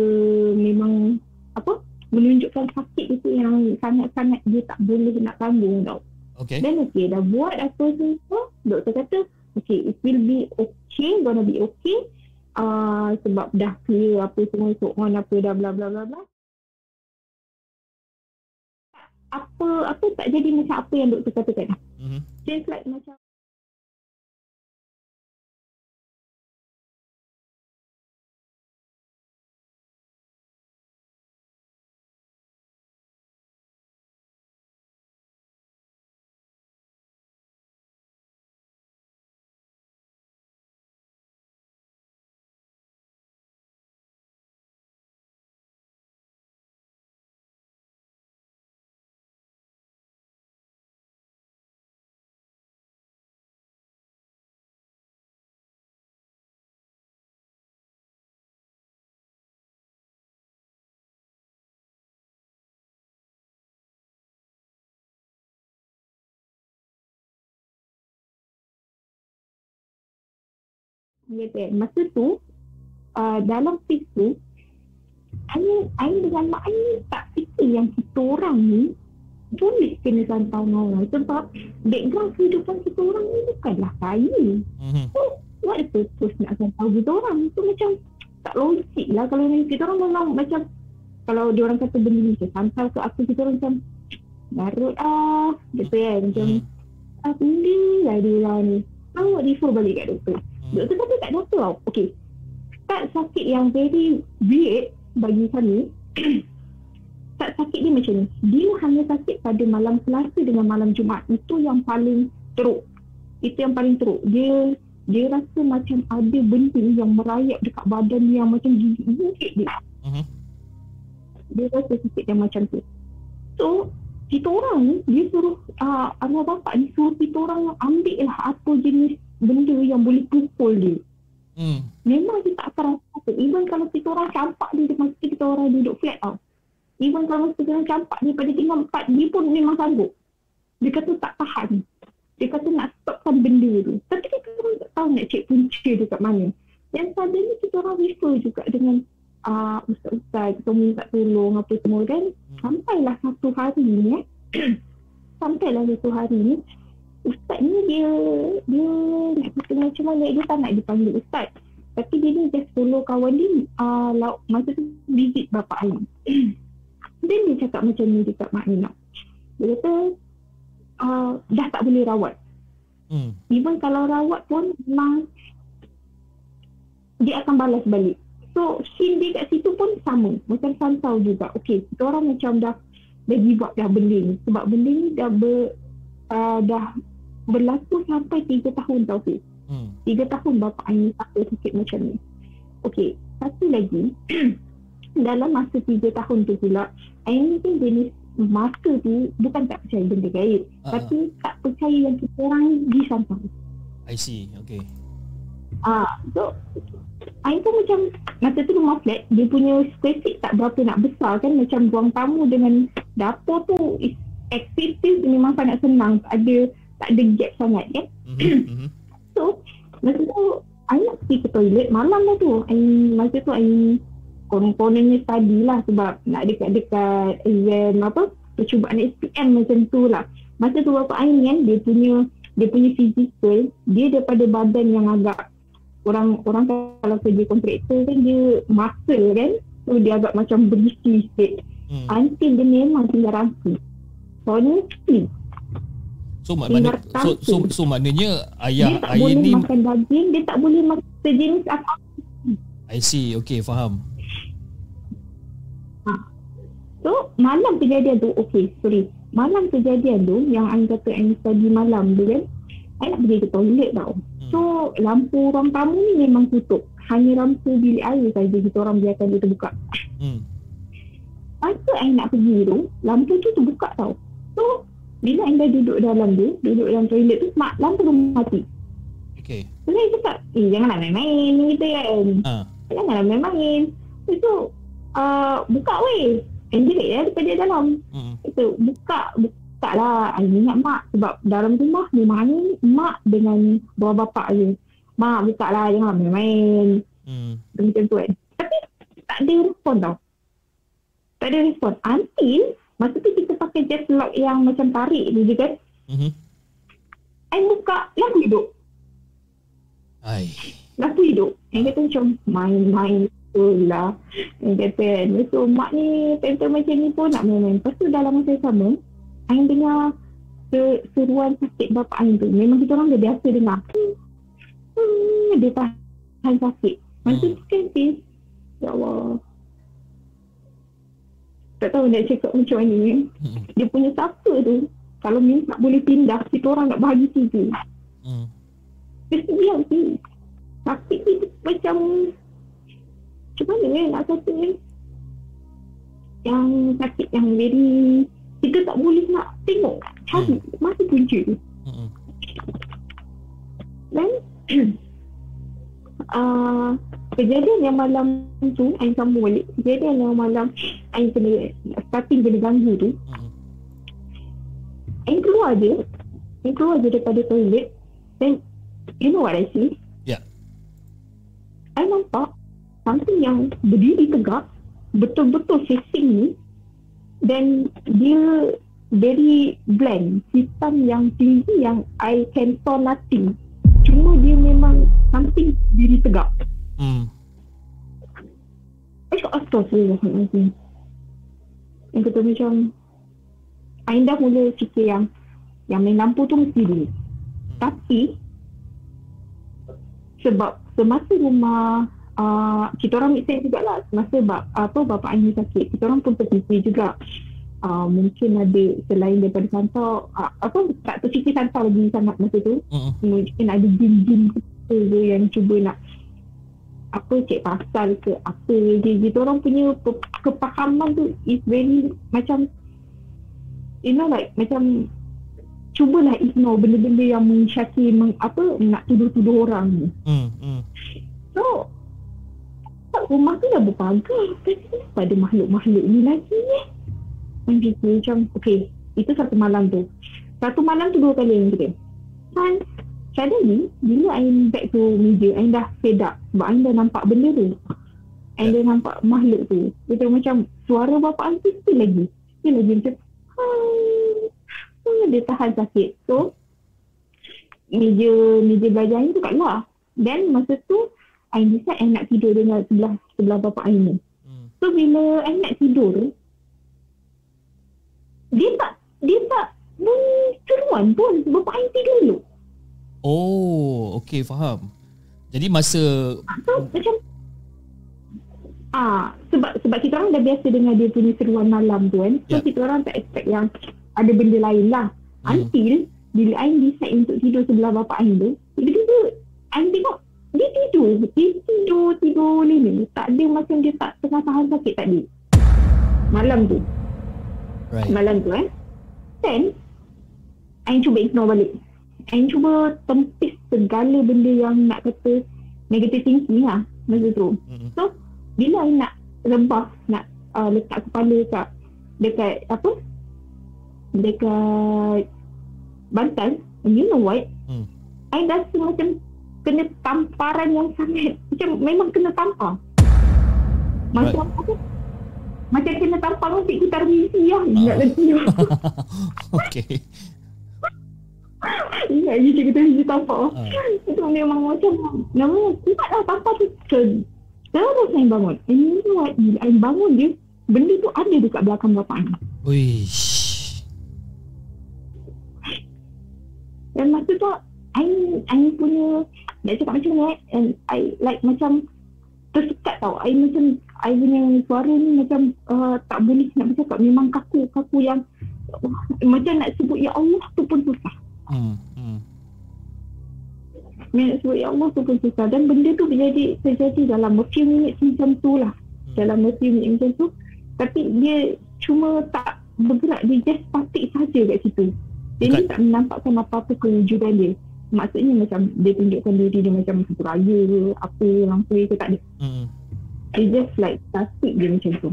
memang apa menunjukkan sakit itu yang sangat-sangat dia tak boleh nak tanggung tau. Okay. Dan okey dah buat apa semua, doktor kata okay it will be okay, gonna be okay. Uh, sebab dah clear apa semua so on apa dah bla bla bla bla. Apa apa tak jadi macam apa yang doktor katakan. Hmm. Just like macam Kan. Masa tu uh, dalam phase tu Ain, Ain dengan mak Ain tak fikir yang kita orang ni boleh kena santau orang sebab background kehidupan kita orang ni bukanlah kaya. Hmm. So, what the purpose nak santau kita orang? Itu macam tak logik lah kalau ni kita orang memang macam kalau dia orang kata benda ni macam santau ke apa kita orang macam Narut ah gitu kan macam Hmm. ah benda lah dia orang ni. Awak refer balik kat doktor. Hmm. Doktor kata tak ada apa tau. Okay. Start sakit yang very weird bagi kami. *clears throat* Start sakit dia macam ni. Dia hanya sakit pada malam Selasa dengan malam Jumaat. Itu yang paling teruk. Itu yang paling teruk. Dia dia rasa macam ada benda yang merayap dekat badan dia yang macam gigit dia. Mhm. Dia rasa sakit yang macam tu. So, kita orang ni, dia suruh, uh, arwah bapak ni suruh kita orang ambil lah apa jenis benda yang boleh pukul dia. Hmm. Memang dia tak akan rasa apa. Even kalau kita orang campak dia, dia masa kita orang duduk flat tau. Even kalau kita orang campak dia pada tinggal empat, dia pun memang sanggup. Dia kata tak tahan. Dia kata nak stopkan benda tu. Tapi kita orang tak tahu nak cek punca dia kat mana. Dan suddenly kita orang refer juga dengan uh, ustaz-ustaz, kita minta tolong apa semua kan. Sampailah satu hari ni eh. *clears throat* Sampailah satu hari ni. Ustaz ni dia dia nak kata macam mana dia tak nak dipanggil ustaz. Tapi dia ni just follow kawan dia uh, lauk, masa tu visit bapa Ain. Dan dia cakap macam ni dekat Mak Nina. Dia kata uh, dah tak boleh rawat. Hmm. Even kalau rawat pun memang dia akan balas balik. So scene dia kat situ pun sama. Macam santau juga. Okay, kita orang macam dah dah give up dah benda ni. Sebab benda ni dah ber, uh, dah berlaku sampai 3 tahun tau Fiz. Hmm. 3 tahun bapa Ain sakit sakit macam ni. Okay, satu lagi. *clears throat* dalam masa 3 tahun tu pula, Ain ni kan jenis masa tu bukan tak percaya benda gaib. Ah, Tapi tak percaya yang kita orang disantau. I see. Okay. Ah, so Ain pun macam masa tu rumah flat dia punya square feet tak berapa nak besar kan macam ruang tamu dengan dapur tu is aktiviti memang sangat senang ada tak ada gap sangat kan? Mhm, *clears throat* mhm. so masa tu Ain nak pergi ke toilet. Malam lah tu Ain masa tu Ain konon-kononnya study lah sebab nak dekat-dekat exam apa percubaan SPM macam tu lah. Masa tu bapa Ain kan dia punya dia punya physical dia daripada badan yang agak orang orang kalau kerja kontraktor kan dia muscle kan so dia agak macam berisi sikit. Hmm. until dia memang tinggal rangka honestly So, mak, mana, Tinggal so, so, so maknanya dia ayah tak ayah boleh ni makan daging dia tak boleh makan sejenis apa I see. Okay, faham. So malam kejadian tu Okay sorry. Malam kejadian tu Yang Ain kata Ain study malam tu kan Ain nak pergi ke toilet tau. So lampu ruang tamu ni memang tutup. Hanya lampu bilik air saja Kita orang biarkan dia terbuka. Hmm. Masa Ain nak pergi tu Lampu tu terbuka tau. So Bila Ain dah duduk dalam tu Duduk dalam toilet tu mak, Lampu tu mati. Okay. So Ain cakap Eh janganlah main-main ni kita kan. Ah. Janganlah main-main. Lepas tu uh, Buka weh. Ain jerit ya daripada dalam. Hmm. Kita buka Buka lah. Ain ingat mak Sebab dalam rumah Memang ni Mak dengan Bawah bapak je. Mak buka lah Jangan main-main. Hmm. Macam tu kan. Tapi Tak ada respon tau. Tak ada respon. Until Masa tu kita pakai just lock Yang macam tarik tu je kan? Mhm. Ain buka Lampu hidup. Ai. Lampu hidup. Ain kata macam Main-main tu lah Ain kata kan So mak ni Time-time macam ni pun Nak main-main. Lepas tu dalam masa yang sama Ain dengar se- Seruan sakit bapak Ain tu. Memang kita orang dah biasa dengar. Hmm, hmm, Dia tahan sakit. Masa Hmm. tu kan sis Ya Allah Tak tahu nak cakap macam mana kan Hmm. Dia punya sapa tu Kalau minta boleh pindah Kita orang nak bahagi situ Hmm. dia diam ni. Sakit ni macam macam mana eh nak kata ni. Yang sakit yang very kita tak boleh nak tengok cari masa punca tu. Hmm. Dan *clears throat* uh, kejadian yang malam tu Ain sambung balik. Kejadian yang malam Ain kena starting kena ganggu tu. Hmm. Ain keluar je. Ain keluar je daripada toilet. Then You know what I see? Ya. I nampak Something yang berdiri tegak Betul-betul facing ni Then Dia Very blank. Hitam yang tinggi Yang I can saw nothing. Cuma dia memang Something diri tegak Hmm. I cakap Astaghfirullahaladzim Yang kata macam I dah mula fikir yang Yang main lampu tu mesti dia Tapi Sebab Semasa rumah uh, Kita orang make sense jugalah Semasa bap, apa, bapak Aini sakit Kita orang pun terfikir juga. Uh, Mungkin ada Selain daripada santau uh, Apa Tak terfikir santau lagi sangat masa tu. Hmm. mungkin ada jin-jin kita yang cuba nak apa cek pasal ke apa. Je kita orang punya pe- kepahaman tu is very macam you know like macam cubalah ignore benda-benda yang mensyaki meng, apa nak tuduh-tuduh orang ni. Hmm. Hmm. so rumah tu dah berpagar tapi kenapa ada makhluk-makhluk ni lagi ni fikir macam okay itu satu malam tu. Satu malam tu dua kali yang kita kan suddenly bila Ain back to meja Ain dah fed up. Sebab Ain dah nampak benda tu. Ain dah nampak makhluk tu. Dia macam suara bapa Ain tu still lagi. Still lagi macam "Hmm." dia tahan sakit. So meja meja belajar Ain tu kat luar. Then masa tu Ain decide Ain nak tidur dengan sebelah sebelah bapa Ain ni. Hmm. So bila I nak tidur Dia tak Dia tak Bunyi seruan pun. Bapak I tidur dulu Oh, okay, faham. Jadi masa So macam Ah, sebab sebab kita orang dah biasa dengar dia punya seruan malam tu kan. So Ya. kita orang tak expect yang ada benda lain lah. Hmm. Until bila Ain decide untuk tidur sebelah bapak Ain tu, tiba-tiba Ain tengok dia tidur. Dia tidur, tidur ni Tak ada macam dia tak tengah tahan sakit tak ada. Malam tu. right. malam tu eh. Then, Ain cuba ignore balik. Ain cuba tempis segala benda yang nak kata negative thinking lah. masa tu. Mm-mm. So bila I nak rebah nak uh, letak kepala kat dekat apa? Dekat bantal, you know what? Hmm. I rasa macam kena tamparan yang sangat *laughs* macam memang kena tampar. Macam apa? Macam kena tampar musik gitar misi lah. Ingat Ah. lagi. *laughs* Okey. Ingat lagi cerita misi tampar. Ah. Itu memang macam Nama kuat lah tampar tu ter, Terus saya bangun And you know what Bila I bangun dia Benda tu ada dekat belakang bapak ni Uish. Dan masa tu I, I punya Nak cakap macam ni eh, And I like macam Tersekat tau I macam I punya suara ni macam uh, Tak boleh nak bercakap Memang kaku Kaku yang uh, Macam nak sebut Ya Allah tu pun susah Hmm. Hmm. Nak sebut Ya Allah tu pun susah Dan benda tu terjadi Terjadi dalam a few minutes macam tu lah Hmm. dalam a few minit macam tu tapi dia cuma tak bergerak dia just statik saja kat situ dia ni Dekat- tak menampakkan apa-apa kewujudan dia maksudnya macam dia tunjukkan diri dia macam satu raya ke apa lampu ke tak ada Hmm. dia just like statik dia macam tu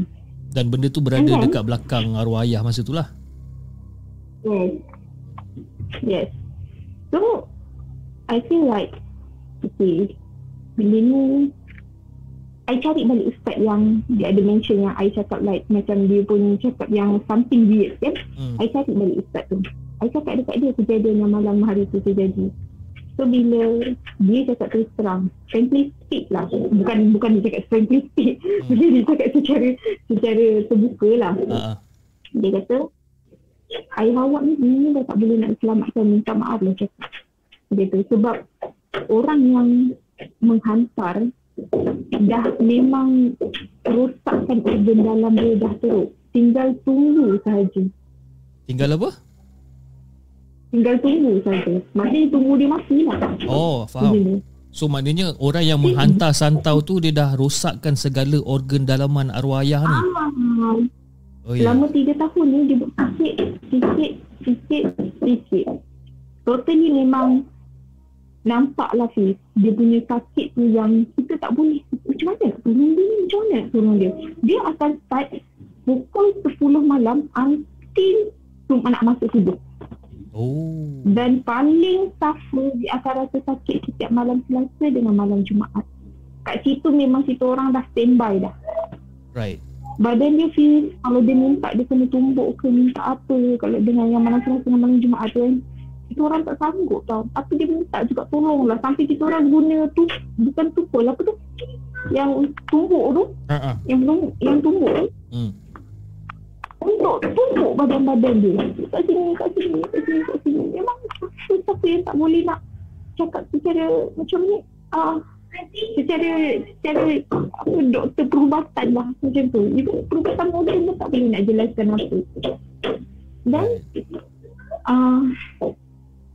Dan benda tu berada And then- dekat belakang arwah ayah masa tu lah. yes yes so I feel like okay benda ni I cari balik ustaz yang dia ada mention yang I cakap like macam dia pun cakap yang something weird kan Hmm. I cari balik ustaz tu. I cakap dekat dia kejadian yang malam hari tu terjadi. So bila dia cakap terus terang, frankly speak lah. Bukan bukan dia cakap frankly speak. Hmm. *laughs* Dia, cakap secara secara terbuka lah. Ah, ah. Dia kata, ayah awak ni ni dah tak boleh nak selamatkan minta maaf lah cakap. Dia tu sebab orang yang menghantar dah memang rosakkan organ dalam dia dah teruk. Tinggal tunggu sahaja. Tinggal apa? Tinggal tunggu saja. Maksudnya tunggu dia mati lah. Oh, faham. Begini. So maknanya orang yang menghantar santau tu dia dah rosakkan segala organ dalaman arwah ayah ni. Ah, Oh ya. selama tiga tahun ni dia sikit, sikit, sikit, sikit. Totally memang nampak lah Fiz. Dia punya sakit tu yang kita tak boleh. Macam mana nak tolong dia ni? Macam mana nak tolong dia? Dia akan start pukul 10 malam until tu anak masuk tidur. Oh. Dan paling suffer dia akan rasa sakit setiap malam Selasa dengan malam Jumaat. Kat situ memang situ orang dah standby dah. Right. Badan dia feel kalau dia minta dia kena tumbuk ke minta apa kalau dengan yang malam Selasa dengan malam Jumaat tu kan. Kita orang tak sanggup tau. Tapi dia minta juga tolong lah. Sampai kita orang guna tu bukan tukul apa tu. Yang tumbuk tu. Ah. Yang, tum- yang tumbuk tu. Hmm. Untuk tumbuk badan-badan dia. Kat sini, kat sini, kat sini, kat sini. Memang siapa yang tak boleh nak cakap secara macam ni. Ah, secara secara apa doktor perubatan lah macam tu. Ibu perubatan moden pun tak boleh nak jelaskan apa. Dan ah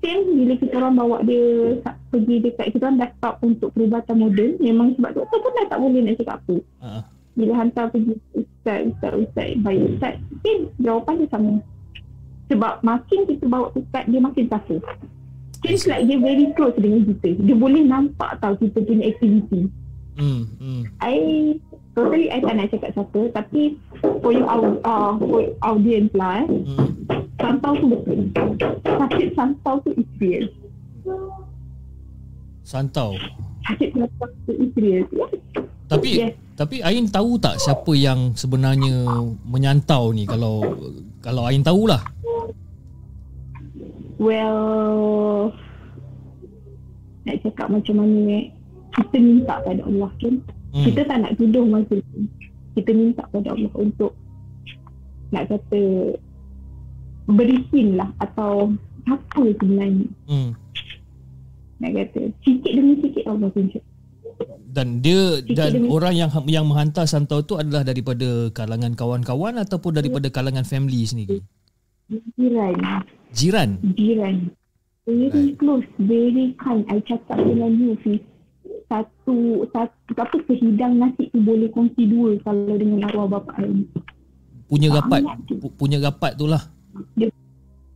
Same bila kita orang bawa dia pergi dekat kita orang dah stop untuk perubatan moden memang sebab doktor pun dah tak boleh nak cakap apa ah. bila hantar pergi ustaz, ustaz, ustaz, baik ustaz, mungkin jawapan dia sama. Sebab makin kita bawa ustaz, dia makin suffer. Seems like dia very close dengan kita. Dia boleh nampak tau kita punya aktiviti. Hmm. Hmm. I totally I tak nak cakap siapa tapi for your uh, for audience lah eh, Hmm. santau tu betul. Sakit santau tu is real. Santau. Sakit santau tu is real. Ya. Tapi Yes. tapi Ain tahu tak siapa yang sebenarnya menyantau ni kalau kalau Ain tahulah. Well, nak cakap macam mana eh, kita minta pada Allah kan. Hmm. Kita tak nak tuduh masa tu. Kita minta pada Allah untuk nak kata berisin lah atau apa sebenarnya. Hmm. Nak kata sikit demi sikit Allah tunjuk. Dan dia Sikit dan demi- orang yang yang menghantar santau tu adalah daripada kalangan kawan-kawan ataupun daripada kalangan family sendiri. Jiran, Jiran. jiran. Very close, very kind. I cakap dengan you, Fiz. Satu, satu, apa sehidang nasi tu boleh kongsi dua kalau dengan arwah bapa I. Punya rapat Sangat. pu- punya rapat tu lah.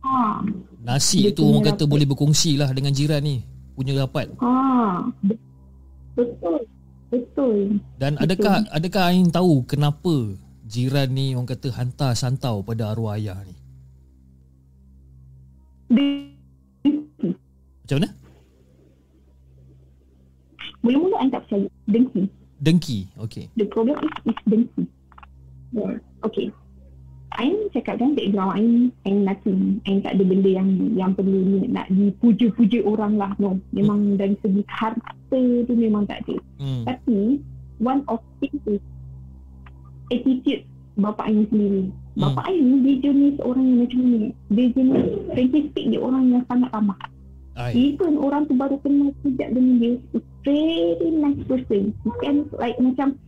Ha, Nasi Dia tu orang kata rapat. boleh berkongsi lah dengan jiran ni. Punya rapat. Ha, be- betul. Betul. Dan adakah adakah Ain tahu kenapa jiran ni orang kata hantar santau pada arwah ayah ni? Dengki. Macam mana? Mula-mula I tak percaya. Dengki. Dengki. Okey. The problem is, is dengki. Yeah. Okay. Ain cakap kan background Ain, Ain nothing. Ain tak ada benda yang yang perlu ni nak dipuja-puja orang lah. No. Memang dari segi harta tu memang tak ada. Hmm. Tapi one of things is attitude bapa Ain sendiri. Bapa Ain ni dia jenis orang yang macam ni. Dia jenis frankly speak dia orang yang sangat ramah. Ai. Even orang tu baru kenal sejak dengan dia very nice person. Bukan like macam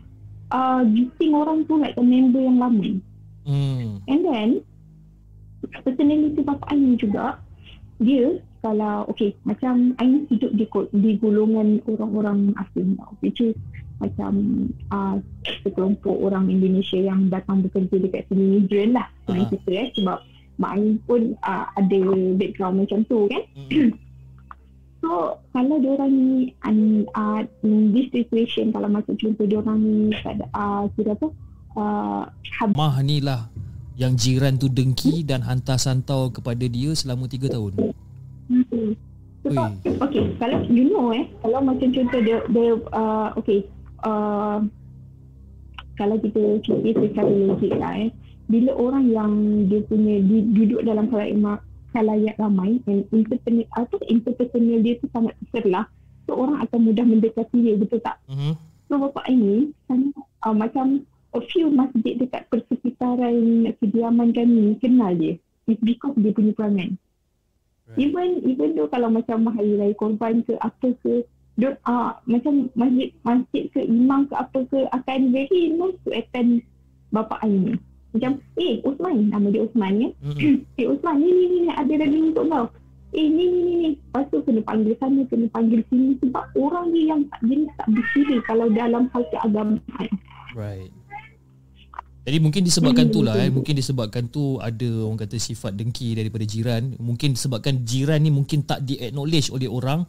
uh, greeting orang tu like a member yang lama. Hmm. And then personality bapa Ain juga dia kalau okay macam Ain hidup di di golongan orang-orang asing tau which is macam uh, sekelompok orang Indonesia yang datang bekerja dekat sini migran lah senang Ah. kita eh sebab mak Ain pun uh, ada background macam tu kan Hmm. *clears throat* So kalau diorang ni um, uh, in this situation kalau macam contoh diorang ni tak uh, kira apa uh, hab- Mah ni lah yang jiran tu dengki dan hantar santau kepada dia selama 3 tahun. hmm. Sebab okay kalau you know eh kalau macam contoh dia dia uh, okay uh, kalau kita fikir secara logik lah eh bila orang yang dia punya di, duduk dalam khalayak khalayak ramai and interpersonal atau interpersonal dia tu sangat terselah so orang akan mudah mendekati dia betul tak Mhm. So bapa ini sangat uh, macam a few masjid dekat persekitaran kediaman kami kenal dia. It's because dia punya perangai. Right. Even even though kalau macam hari raya korban ke apa ke dia uh, macam masjid masjid ke imam ke apa ke akan very nice to attend bapa ini. Macam eh Usman nama dia Usman ya. Mhm. *clears throat* Eh Usman ni ni ni ni, ada lagi untuk kau. Eh ni ni ni ni. Lepas tu kena panggil sana, kena panggil sini. Sebab orang dia yang tak jenis tak berkira kalau dalam hal keagamaan. Right. Jadi mungkin disebabkan tu lah eh. Mungkin disebabkan tu ada orang kata sifat dengki daripada jiran. Mungkin disebabkan jiran ni mungkin tak di-acknowledge oleh orang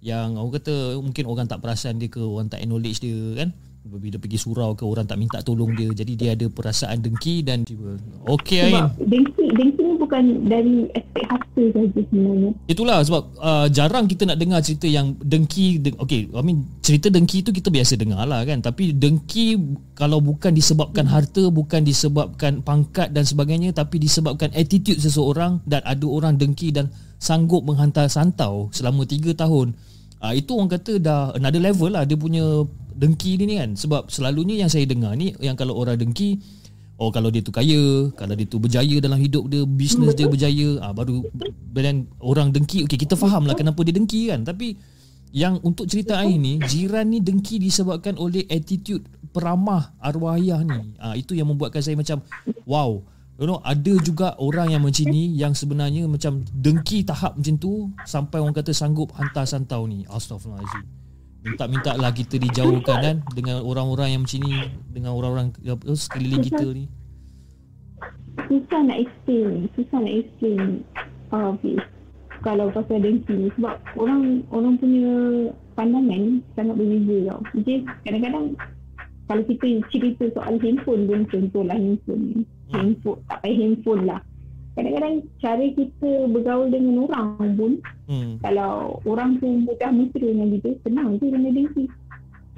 yang orang kata mungkin orang tak perasan dia ke orang tak acknowledge dia kan. Bila pergi surau ke orang tak minta tolong dia. Jadi dia ada perasaan dengki dan Okey Ain. Dengki, dengki ni bukan dari aspek harta saja sebenarnya. Itulah sebab uh, jarang kita nak dengar cerita yang dengki deng- okay I mean cerita dengki tu kita biasa dengar lah kan tapi dengki kalau bukan disebabkan harta bukan disebabkan pangkat dan sebagainya tapi disebabkan attitude seseorang dan ada orang dengki dan sanggup menghantar santau selama 3 tahun uh, itu orang kata dah another level lah dia punya dengki ni kan sebab selalunya yang saya dengar ni yang kalau orang dengki Oh kalau dia tu kaya, kalau dia tu berjaya dalam hidup dia, bisnes dia berjaya, ah baru dan orang dengki. Okey, kita faham lah kenapa dia dengki kan. Tapi yang untuk cerita air ni, jiran ni dengki disebabkan oleh attitude peramah arwah ayah ni. Ah itu yang membuatkan saya macam wow. You know, ada juga orang yang macam ni yang sebenarnya macam dengki tahap macam tu sampai orang kata sanggup hantar santau ni. Astaghfirullahalazim. Minta-minta lah kita dijauhkan kan dengan orang-orang yang macam ni dengan orang-orang sekeliling kita ni. Susah nak explain, susah nak explain Fiz, kalau pasal dengki ni sebab orang orang punya pandangan sangat berbeza tau. Jadi kadang-kadang kalau kita cerita soal handphone pun contohlah handphone. Handphone, tak payah handphone lah. Kadang-kadang cara kita bergaul dengan orang pun Hmm. kalau orang tu mudah mesra dengan kita, senang je dengan dengki.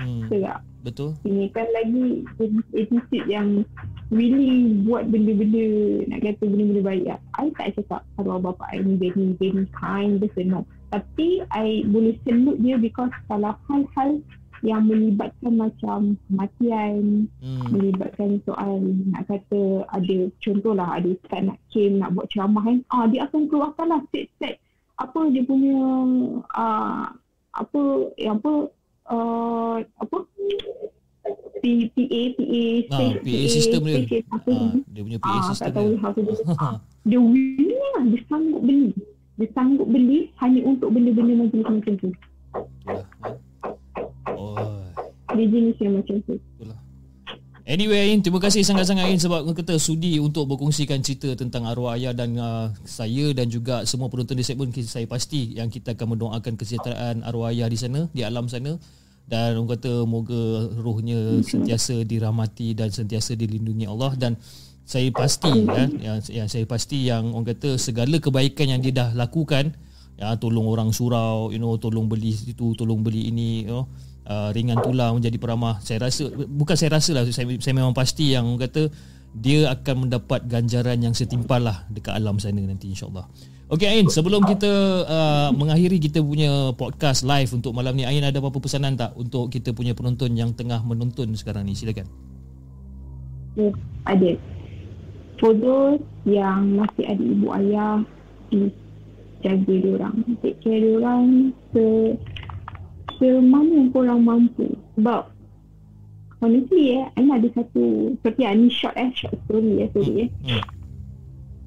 Hmm. Betul tak? Betul. Ini kan lagi attitude yang really buat benda-benda nak kata benda-benda baik lah. I tak cakap arwah bapa I ni very very kind person no. Tapi I boleh salute dia because kalau hal-hal yang melibatkan macam kematian, Hmm. melibatkan soal nak kata ada contohlah ada ustaz nak came nak buat ceramah kan ah dia akan keluarkan lah set-set apa dia punya uh, apa yang apa uh, apa P, PA PA Ah, PA system dia. station, apa Ah, ni dia punya PA ah, system tak tahu dia. how to do *laughs* ah, dia willing lah dia sanggup beli dia sanggup beli hanya untuk benda-benda majlis macam tu eh. Oh. dia jenis yang macam tu. Itulah. Anyway Ain, terima kasih sangat-sangat Ain sebab kata sudi untuk berkongsikan cerita tentang arwah ayah dan uh, saya dan juga semua penonton di segmen. Saya pasti yang kita akan mendoakan kesejahteraan arwah ayah di sana, di alam sana. Dan orang kata moga rohnya sentiasa dirahmati dan sentiasa dilindungi Allah. Dan saya pasti ya yang, yang saya pasti yang orang kata segala kebaikan yang dia dah lakukan ya tolong orang surau you know tolong beli itu tolong beli ini you know uh, ringan tulang menjadi peramah saya rasa bukan saya rasa lah saya, saya memang pasti yang kata dia akan mendapat ganjaran yang setimpal lah dekat alam sana nanti insyaallah Okey Ain, sebelum kita uh, mengakhiri kita punya podcast live untuk malam ni, Ain ada apa-apa pesanan tak untuk kita punya penonton yang tengah menonton sekarang ni? Silakan. Yes, ada. For those yang masih ada ibu ayah, jaga diorang. Take care diorang semana yang korang mampu. Sebab honestly eh, Ain ada satu, seperti ni short eh, short story eh, sorry eh. Hmm. hmm.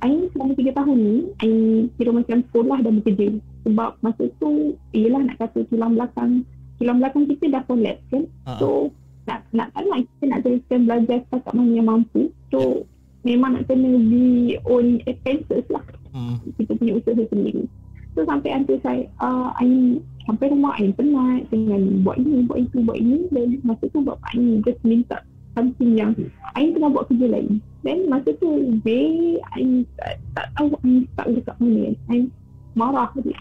Ain selama tiga tahun ni, Ain kira macam sekolah dan bekerja. Sebab masa tu, ialah nak kata tulang belakang, tulang belakang kita dah collapse kan. Uh-huh. So, nak nak kan lah, kita nak teruskan belajar setakat mana yang mampu. So, yeah. memang nak kena be own expenses lah. Uh-huh. Kita punya usaha sendiri. So, sampai nanti saya, uh, Ain sampai rumah Ain penat dengan buat ini, buat itu, buat ini. Dan masa tu bapak Ain just minta something yang Ain tengah buat kerja lain. Then masa tu Bay Ain tak, tak tahu Ain tak dekat mana Ain marah dia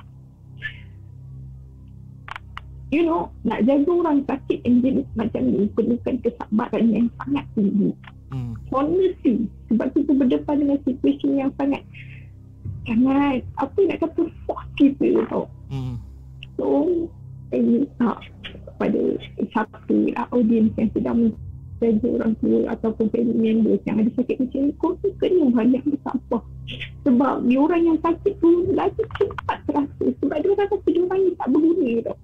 You know Nak jaga orang sakit yang jenis macam ni Perlukan kesabaran yang sangat tinggi hmm. Honestly Sebab kita berdepan dengan situasi yang sangat Sangat Apa nak kata Fuck kita tau hmm. So Saya minta Kepada Siapa lah Audience yang sedang saja orang tua ataupun family member yang ada sakit macam ni kau tu kena banyak bersabar sebab dia orang yang sakit tu lagi cepat terasa. Sebab dia orang rasa dia orang ni tak berguna tau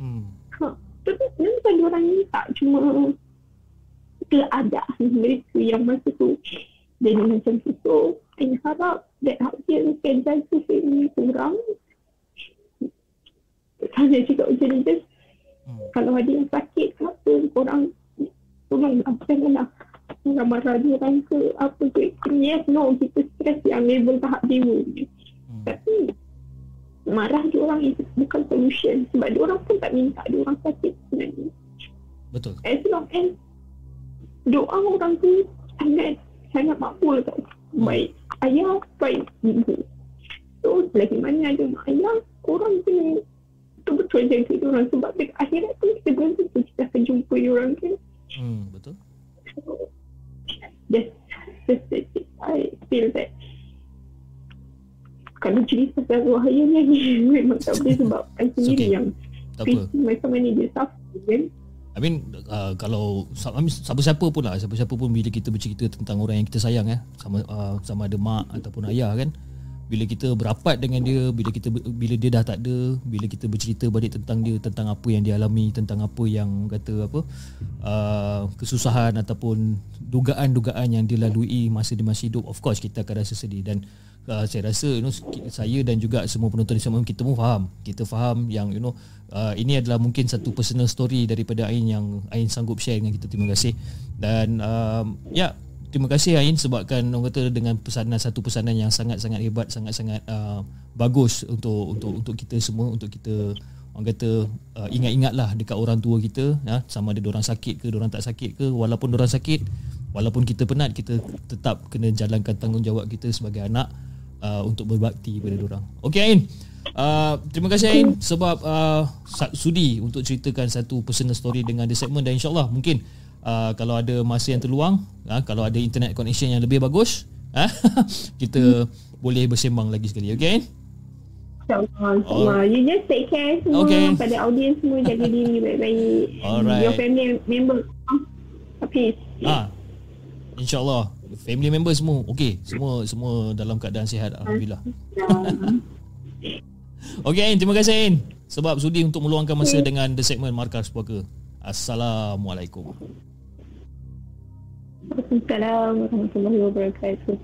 hmm. ha, tapi bukan dia orang ni tak cuma keadaan mereka yang masa tu. Jadi macam tu. So saya harap that audience can jaga family orang saya cakap macam ni hmm. kalau ada yang sakit apa orang Tolong apa janganlah Jangan marah dia orang ke Apa ke Yes no Kita stres yang label tahap dewa hmm. Tapi Marah dia orang itu bukan solution Sebab dia orang pun tak minta Dia orang sakit sebenarnya Betul As long as Doa orang tu Sangat Sangat makbul tau hmm. Baik Ayah Baik ibu So lagi mana ada mak ayah Orang tu Betul-betul jaga orang Sebab dekat akhirat tu Kita belum tentu kita akan jumpa orang kan Hmm, betul. Just, just, just, I feel that kalau cerita pasal wahaya ni *laughs* memang tak boleh sebab *laughs* I sendiri okay. yang macam mana dia suffer kan. I mean uh, kalau siapa-siapa pun lah siapa-siapa pun bila kita bercerita tentang orang yang kita sayang eh sama uh, sama ada mak ataupun ayah kan bila kita berapat dengan dia bila kita bila dia dah tak ada bila kita bercerita balik tentang dia tentang apa yang dia alami tentang apa yang kata apa uh, kesusahan ataupun dugaan-dugaan yang dia lalui masa dia masih hidup of course kita akan rasa sedih. Dan uh, saya rasa you know saya dan juga semua penonton sana kita pun faham. Kita faham yang you know uh, ini adalah mungkin satu personal story daripada Ain yang Ain sanggup share dengan kita. Terima kasih. Dan um, ya yeah, terima kasih Ain sebabkan orang kata dengan pesanan satu pesanan yang sangat-sangat hebat sangat-sangat uh, bagus untuk untuk untuk kita semua untuk kita orang kata uh, ingat-ingatlah dekat orang tua kita ya sama ada orang sakit ke orang tak sakit ke walaupun orang sakit walaupun kita penat kita tetap kena jalankan tanggungjawab kita sebagai anak uh, untuk berbakti kepada orang. Okey Ain. Uh, terima kasih Ain sebab uh, sudi untuk ceritakan satu personal story dengan the segment dan insyaallah mungkin uh, kalau ada masa yang terluang, uh, kalau ada internet connection yang lebih bagus, uh, *laughs* kita hmm. boleh bersembang lagi sekali. Okay? InsyaAllah. Oh. You just take care semua okay. pada audience semua. Jaga diri baik-baik. Alright. Your family member. Peace. Ah, InsyaAllah. Family member semua. Okay. Semua semua dalam keadaan sihat. Alhamdulillah. *laughs* okay, Terima kasih, Ain. Sebab sudi untuk meluangkan masa okay. dengan The Segment Markas Puaka. Assalamualaikum. Waalaikumsalam warahmatullahi wabarakatuh.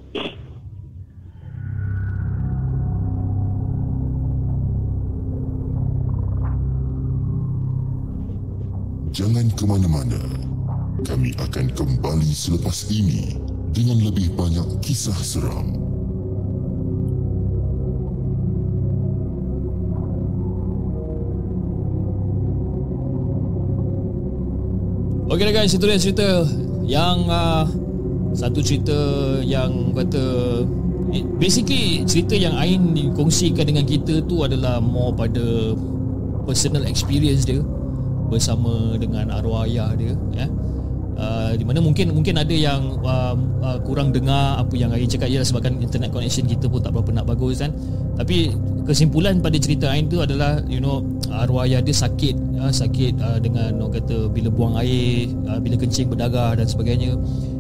Jangan ke mana-mana. Kami akan kembali selepas ini dengan lebih banyak kisah seram. Dah guys, itu dia cerita yang uh, satu cerita yang kata basically cerita yang Ain dikongsikan dengan kita tu adalah more pada personal experience dia bersama dengan arwah ayah dia ya. Uh, di mana mungkin mungkin ada yang uh, uh, kurang dengar apa yang Ain cakap. Ialah sebabkan internet connection kita pun tak berapa nak bagus kan. Tapi kesimpulan pada cerita Ain tu adalah you know arwah ayah dia sakit uh, sakit uh, dengan orang kata bila buang air, uh, bila kencing berdarah dan sebagainya.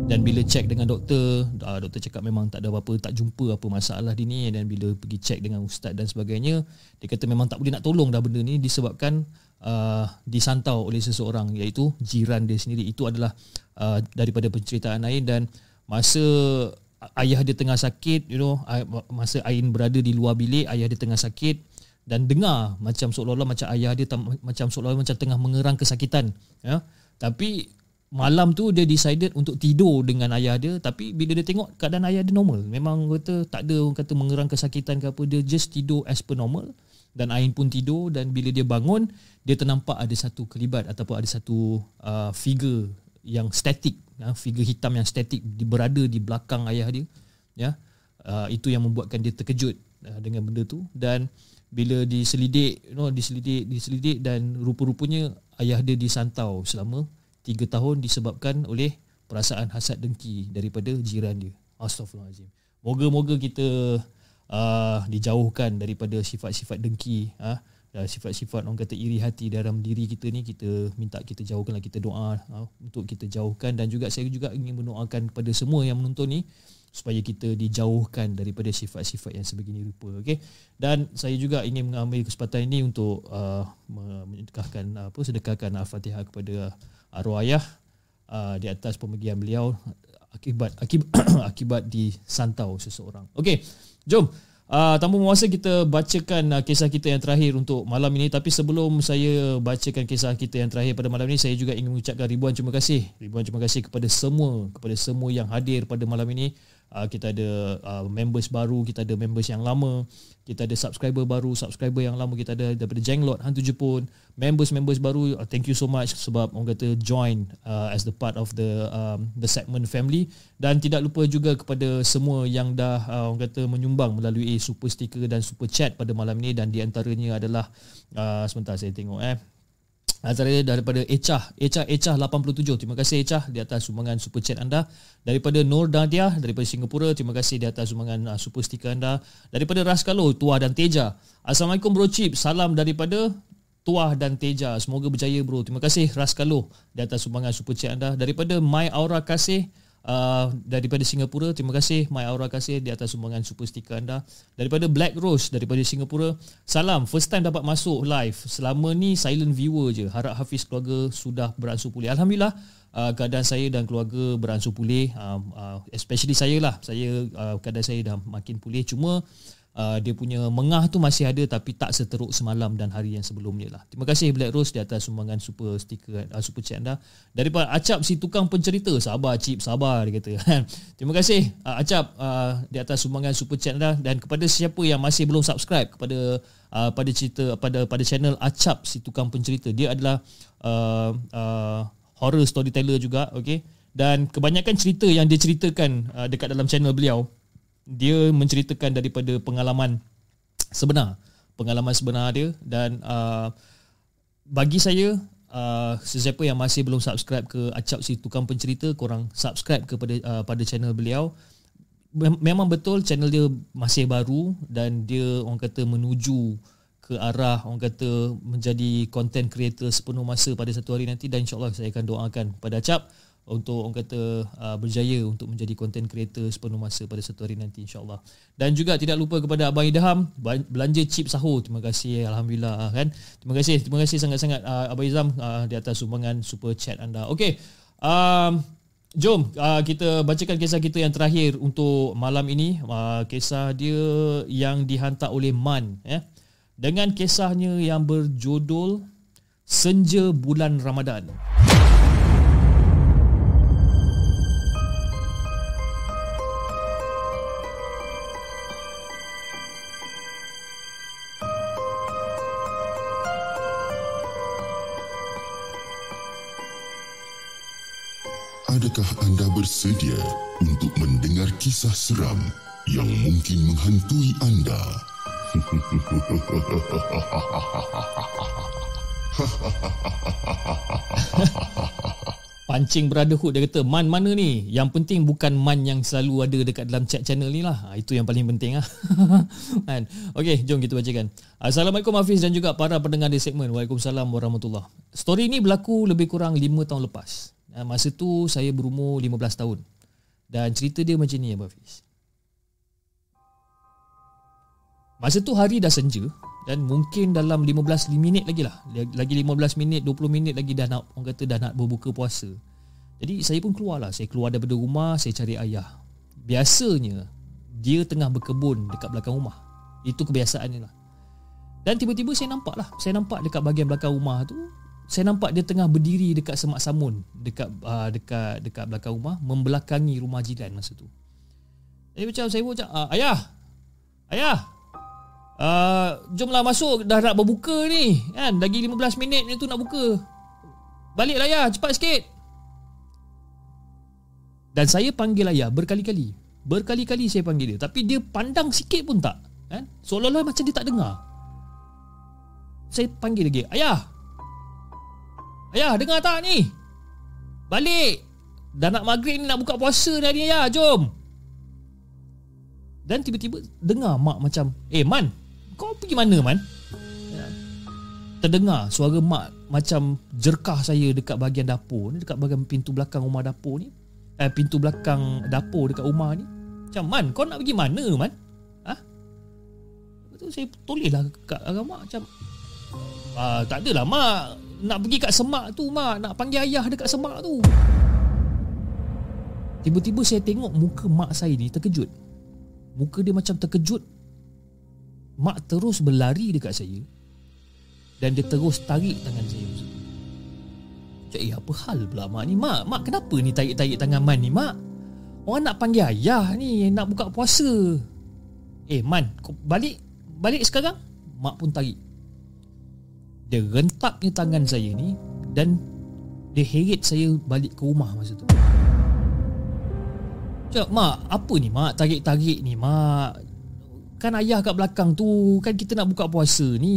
Dan bila cek dengan doktor uh, doktor cakap memang tak ada apa-apa tak jumpa apa masalah di ni. Dan bila pergi cek dengan ustaz dan sebagainya dia kata memang tak boleh nak tolong dah benda ni disebabkan uh, disantau oleh seseorang iaitu jiran dia sendiri. Itu adalah uh, daripada penceritaan Ain. Dan masa ayah dia tengah sakit you know masa Ain berada di luar bilik ayah dia tengah sakit dan dengar macam seolah-olah macam ayah dia macam seolah-olah macam tengah mengerang kesakitan ya. Tapi malam tu dia decided untuk tidur dengan ayah dia. Tapi bila dia tengok keadaan ayah dia normal. Memang kata tak ada orang kata mengerang kesakitan ke apa dia just tidur as per normal dan Ain pun tidur dan bila dia bangun dia ternampak ada satu kelibat ataupun ada satu uh, figure yang statik ya, figure hitam yang statik berada di belakang ayah dia ya uh, itu yang membuatkan dia terkejut uh, dengan benda tu dan bila diselidik you know diselidik diselidik dan rupa-rupanya ayah dia disantau selama Tiga tahun disebabkan oleh perasaan hasad dengki daripada jiran dia. Astaghfirullahalazim. Moga-moga kita uh, dijauhkan daripada sifat-sifat dengki, uh, dan sifat-sifat orang kata iri hati dalam diri kita ni kita minta kita jauhkanlah kita doa uh, untuk kita jauhkan dan juga saya juga ingin mendoakan kepada semua yang menonton ni supaya kita dijauhkan daripada sifat-sifat yang sebegini rupa okey dan saya juga ingin mengambil kesempatan ini untuk uh, menyedekahkan apa sedekahkan al-Fatihah kepada arwah ayah uh, di atas pemergian beliau akibat akibat *coughs* akibat disantau seseorang. Okey, jom. Uh, tanpa masa kita bacakan uh, kisah kita yang terakhir untuk malam ini. Tapi sebelum saya bacakan kisah kita yang terakhir pada malam ini saya juga ingin mengucapkan ribuan terima kasih. Ribuan terima kasih kepada semua kepada semua yang hadir pada malam ini uh, kita ada uh, members baru, kita ada members yang lama, kita ada subscriber baru, subscriber yang lama kita ada daripada Jenglot Hantu Jepun, members-members baru. Uh, thank you so much sebab orang kata join uh, as the part of the um, the segment family. Dan tidak lupa juga kepada semua yang dah uh, orang kata menyumbang melalui super sticker dan super chat pada malam ini. Dan di antaranya adalah uh, sebentar saya tengok eh Antaranya daripada Echah Echah Echah 87 Terima kasih Echah Di atas sumbangan super chat anda. Daripada Nur Nadia Daripada Singapura Terima kasih di atas sumbangan uh, super stiker anda. Daripada Raskalo Tuah dan Teja. Assalamualaikum bro Chip. Salam daripada Tuah dan Teja. Semoga berjaya bro. Terima kasih Raskalo Di atas sumbangan super chat anda. Daripada My Aura Kasih uh, daripada Singapura. Terima kasih My Aura kasih di atas sumbangan super stiker anda. Daripada Black Rose daripada Singapura. Salam, first time dapat masuk live. Selama ni silent viewer je. Harap Hafiz keluarga sudah beransur pulih. Alhamdulillah. Uh, keadaan saya dan keluarga beransur pulih uh, uh, especially saya lah saya uh, keadaan saya dah makin pulih cuma uh, dia punya mengah tu masih ada tapi tak seteruk semalam dan hari yang sebelumnya lah. Terima kasih Black Rose di atas sumbangan super stiker uh, super chat anda. Daripada Acap si tukang pencerita, sabar Cip, sabar dia kata. *laughs* Terima kasih uh, Acap uh, di atas sumbangan super chat anda dan kepada siapa yang masih belum subscribe kepada uh, pada cerita pada pada channel Acap si tukang pencerita. Dia adalah uh, uh, horror storyteller juga, okey. Dan kebanyakan cerita yang dia ceritakan uh, dekat dalam channel beliau dia menceritakan daripada pengalaman sebenar. Pengalaman sebenar dia dan uh, bagi saya uh, sesiapa yang masih belum subscribe ke Acap si tukang pencerita korang subscribe kepada uh, pada channel beliau. Memang betul channel dia masih baru dan dia orang kata menuju ke arah orang kata menjadi content creator sepenuh masa pada satu hari nanti dan insyaallah saya akan doakan pada Acap untuk orang kata uh, berjaya untuk menjadi content creator sepenuh masa pada satu hari nanti insyaallah. Dan juga tidak lupa kepada Abang Idham belanja chip sahur. Terima kasih alhamdulillah kan. Terima kasih terima kasih sangat-sangat uh, Abang Idham uh, di atas sumbangan super chat anda. Okey. Um jom uh, kita bacakan kisah kita yang terakhir untuk malam ini. Uh, kisah dia yang dihantar oleh Man ya. Dengan kisahnya yang berjudul Senja Bulan Ramadan. Adakah anda bersedia untuk mendengar kisah seram yang mungkin menghantui anda? *laughs* Pancing Brotherhood dia kata Man mana ni? Yang penting bukan Man yang selalu ada Dekat dalam chat channel ni lah. Ha, Itu yang paling penting lah *laughs* kan? Okay jom kita bacakan. Assalamualaikum Hafiz dan juga para pendengar di segmen. Waalaikumsalam warahmatullahi Story ni berlaku lebih kurang 5 tahun lepas ha, Masa tu saya berumur 15 tahun. Dan cerita dia macam ni ya Hafiz. Masa tu hari dah senja dan mungkin dalam 15 minit lagi lah. Lagi 15 minit 20 minit lagi dah nak orang kata dah nak berbuka puasa. Jadi saya pun keluar lah. Saya keluar daripada rumah saya cari ayah. Biasanya dia tengah berkebun dekat belakang rumah. Itu kebiasaannya lah. Dan tiba-tiba saya nampak lah. Saya nampak dekat bahagian belakang rumah tu saya nampak dia tengah berdiri dekat semak samun dekat uh, dekat dekat belakang rumah membelakangi rumah jiran masa tu. Jadi macam saya pun cakap ayah ayah Uh, jomlah masuk dah nak berbuka ni kan? Lagi 15 minit ni tu nak buka. Baliklah ya cepat sikit. Dan saya panggil ayah berkali-kali. Berkali-kali saya panggil dia. Tapi dia pandang sikit pun tak kan? Seolah-olah macam dia tak dengar. Saya panggil lagi ayah ayah dengar tak ni balik dah nak maghrib ni nak buka puasa dah ni ayah jom dan tiba-tiba dengar mak macam eh man kau pergi mana man? Ya. Terdengar suara mak macam jerkah saya dekat bahagian dapur ni, dekat bahagian pintu belakang rumah dapur ni. Eh, pintu belakang dapur dekat rumah ni. Macam, Man, kau nak pergi mana, Man? Ha? Lepas tu saya tulislah kat arah mak macam, ah, tak adalah, Mak. Nak pergi kat semak tu, Mak. Nak panggil ayah dekat semak tu. Tiba-tiba saya tengok muka mak saya ni terkejut. Muka dia macam terkejut. Mak terus berlari dekat saya. Dan dia terus tarik tangan saya. Cik, eh apa hal pula mak ni Mak, mak kenapa ni tarik-tarik tangan Man ni mak? Orang nak panggil ayah ni Nak buka puasa. Eh Man, kau balik Balik sekarang? Mak pun tarik Dia rentaknya tangan saya ni Dan Dia heret saya balik ke rumah masa tu. Cik, mak, apa ni mak? Tarik-tarik ni mak. Kan ayah kat belakang tu Kan kita nak buka puasa ni.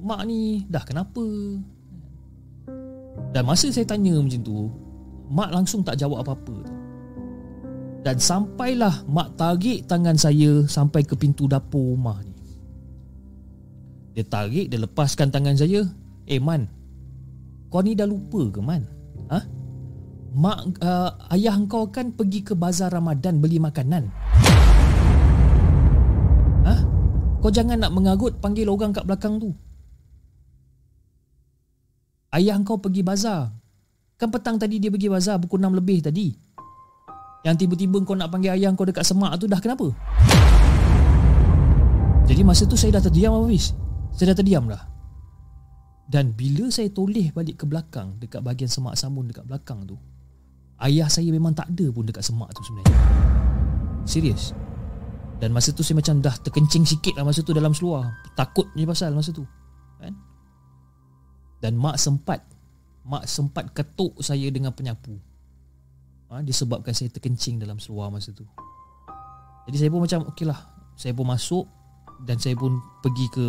Mak ni dah kenapa? Dan masa saya tanya macam tu Mak langsung tak jawab apa-apa Dan sampailah Mak tarik tangan saya Sampai ke pintu dapur rumah. ni Dia tarik Dia lepaskan tangan saya Eh Man Kau ni dah lupa ke Man Ha? Mak uh, ayah kau kan pergi ke bazar Ramadan beli makanan. Kau jangan nak mengarut panggil orang kat belakang tu. Ayah kau pergi bazar. Kan petang tadi dia pergi bazar pukul 6 lebih tadi. Yang tiba-tiba kau nak panggil ayah kau dekat semak tu dah kenapa? Jadi masa tu saya dah terdiam habis. Saya dah terdiam dah. Dan bila saya toleh balik ke belakang dekat bahagian semak samun dekat belakang tu, ayah saya memang tak ada pun dekat semak tu sebenarnya. Serius. Dan masa tu saya macam dah terkencing sikit lah masa tu dalam seluar Takut je pasal masa tu kan? Dan mak sempat Mak sempat ketuk saya dengan penyapu ha, Disebabkan saya terkencing dalam seluar masa tu Jadi saya pun macam okey lah Saya pun masuk Dan saya pun pergi ke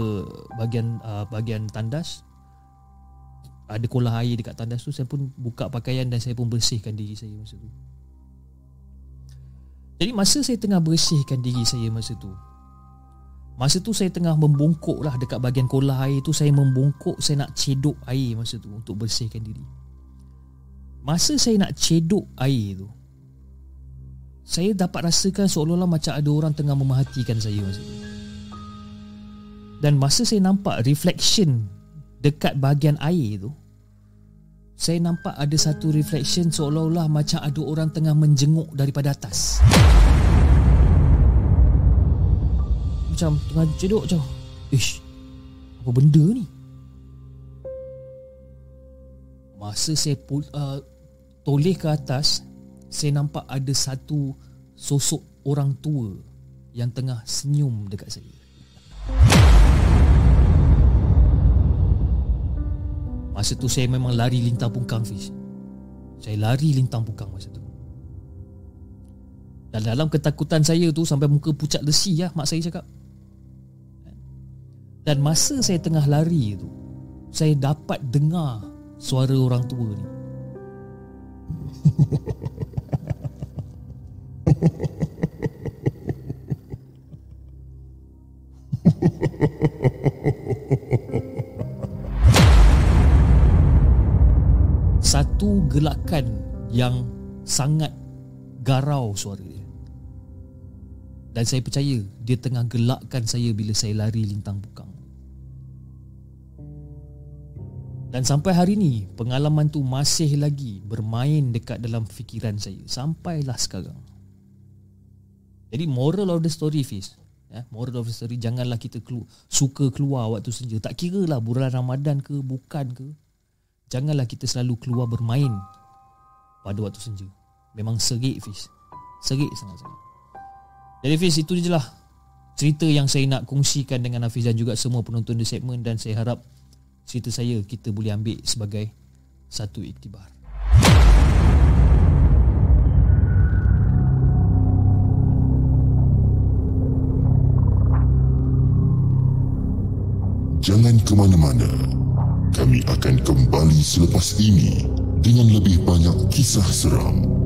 bahagian uh, bahagian tandas. Ada kolah air dekat tandas tu Saya pun buka pakaian dan saya pun bersihkan diri saya masa tu. Jadi masa saya tengah bersihkan diri saya masa tu Masa tu saya tengah membungkuk lah dekat bahagian kolah air tu Saya membungkuk, saya nak cedok air masa tu untuk bersihkan diri. Masa saya nak cedok air tu Saya dapat rasakan seolah-olah macam ada orang tengah memerhatikan saya masa tu Dan masa saya nampak reflection dekat bahagian air tu saya nampak ada satu reflection seolah-olah macam ada orang tengah menjenguk daripada atas. Macam tengah cedok macam, Ish, apa benda ni? Masa saya pul, uh, toleh ke atas, saya nampak ada satu sosok orang tua yang tengah senyum dekat saya. Masa tu saya memang lari lintang pungkang Fiz. Saya lari lintang pukang masa tu. Dan dalam ketakutan saya tu Sampai muka pucat lesi lah Mak saya cakap. Dan masa saya tengah lari tu Saya dapat dengar Suara orang tua ni. Satu *laughs* gelakan yang sangat garau suara dia. Dan saya percaya dia tengah gelakkan saya bila saya lari lintang bukang. Dan sampai hari ni pengalaman tu masih lagi bermain dekat dalam fikiran saya sampailah sekarang. Jadi moral of the story Fiz ya, Moral of the story Janganlah kita kelu- suka keluar waktu senja Tak kira lah bulan Ramadan ke bukan ke Janganlah kita selalu keluar bermain Pada waktu senja. Memang serik Fiz. Serik sangat-sangat. Jadi Fiz itu je lah Cerita yang saya nak kongsikan dengan Hafiz dan juga semua penonton di segmen Dan saya harap cerita saya kita boleh ambil sebagai satu iktibar. Jangan ke mana-mana. Kami akan kembali selepas ini dengan lebih banyak kisah seram.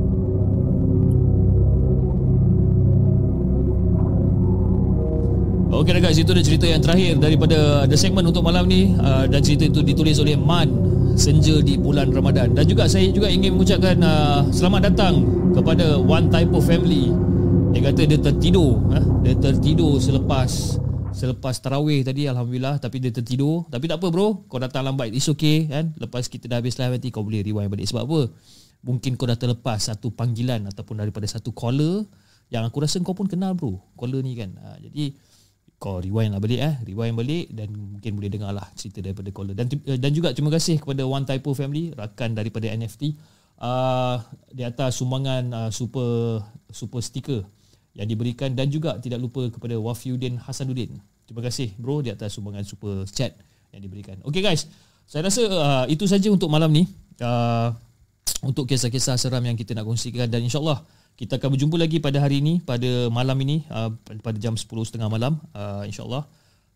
Okey guys, itu dah cerita yang terakhir daripada the segment untuk malam ni uh, dan cerita itu ditulis oleh Man Senja di bulan Ramadan dan juga saya juga ingin mengucapkan uh, selamat datang kepada One Typo Family. Dia kata dia tertidur, uh, dia tertidur selepas selepas tarawih tadi alhamdulillah tapi dia tertidur. Tapi tak apa bro, kau datang lambat it's okay kan. Lepas kita dah habis live nanti kau boleh rewind balik sebab apa? Mungkin kau dah terlepas satu panggilan ataupun daripada satu caller yang aku rasa kau pun kenal bro. Caller ni kan. Uh, jadi kau rewind lah balik eh rewind balik dan mungkin boleh dengar lah cerita daripada caller dan dan juga terima kasih kepada One Typo Family rakan daripada NFT uh, di atas sumbangan uh, super super sticker yang diberikan dan juga tidak lupa kepada Wafiuddin Hasanuddin. Terima kasih bro di atas sumbangan super chat yang diberikan. Okay guys. Saya rasa uh, itu saja untuk malam ni. Uh, untuk kisah-kisah seram yang kita nak kongsikan dan insyaallah kita akan berjumpa lagi pada hari ini pada malam ini uh, pada jam 10.30 malam uh, insyaallah.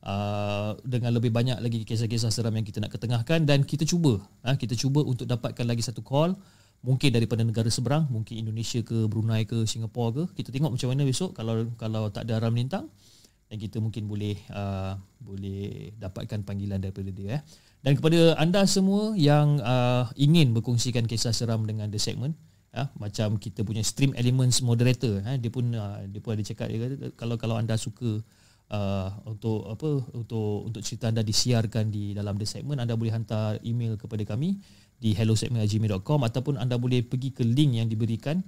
Uh, dengan lebih banyak lagi kisah-kisah seram yang kita nak ketengahkan dan kita cuba uh, kita cuba untuk dapatkan lagi satu call mungkin daripada negara seberang mungkin Indonesia ke Brunei ke Singapura ke kita tengok macam mana besok kalau kalau tak ada aram lintang dan kita mungkin boleh uh, boleh dapatkan panggilan daripada dia eh. dan kepada anda semua yang uh, ingin berkongsikan kisah seram dengan The Segment ha, macam kita punya stream elements moderator ha, dia pun uh, dia pun ada cakap dia kata kalau kalau anda suka uh, untuk apa untuk untuk cerita anda disiarkan di dalam the segment anda boleh hantar email kepada kami di hellosegment@gmail.com ataupun anda boleh pergi ke link yang diberikan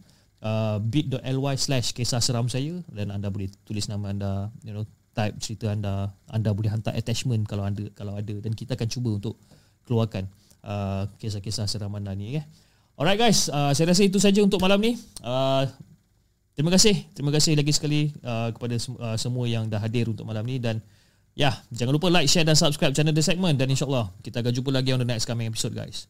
uh, bit.ly slash kisah seram saya dan anda boleh tulis nama anda you know type cerita anda anda boleh hantar attachment kalau ada kalau ada dan kita akan cuba untuk keluarkan uh, kisah-kisah seram anda ni ya. Alright guys, uh, saya rasa itu saja untuk malam ni. Uh, terima kasih, terima kasih lagi sekali uh, kepada uh, semua yang dah hadir untuk malam ni dan ya, yeah, jangan lupa like, share dan subscribe channel The Segment dan insyaallah kita akan jumpa lagi on the next coming episode guys.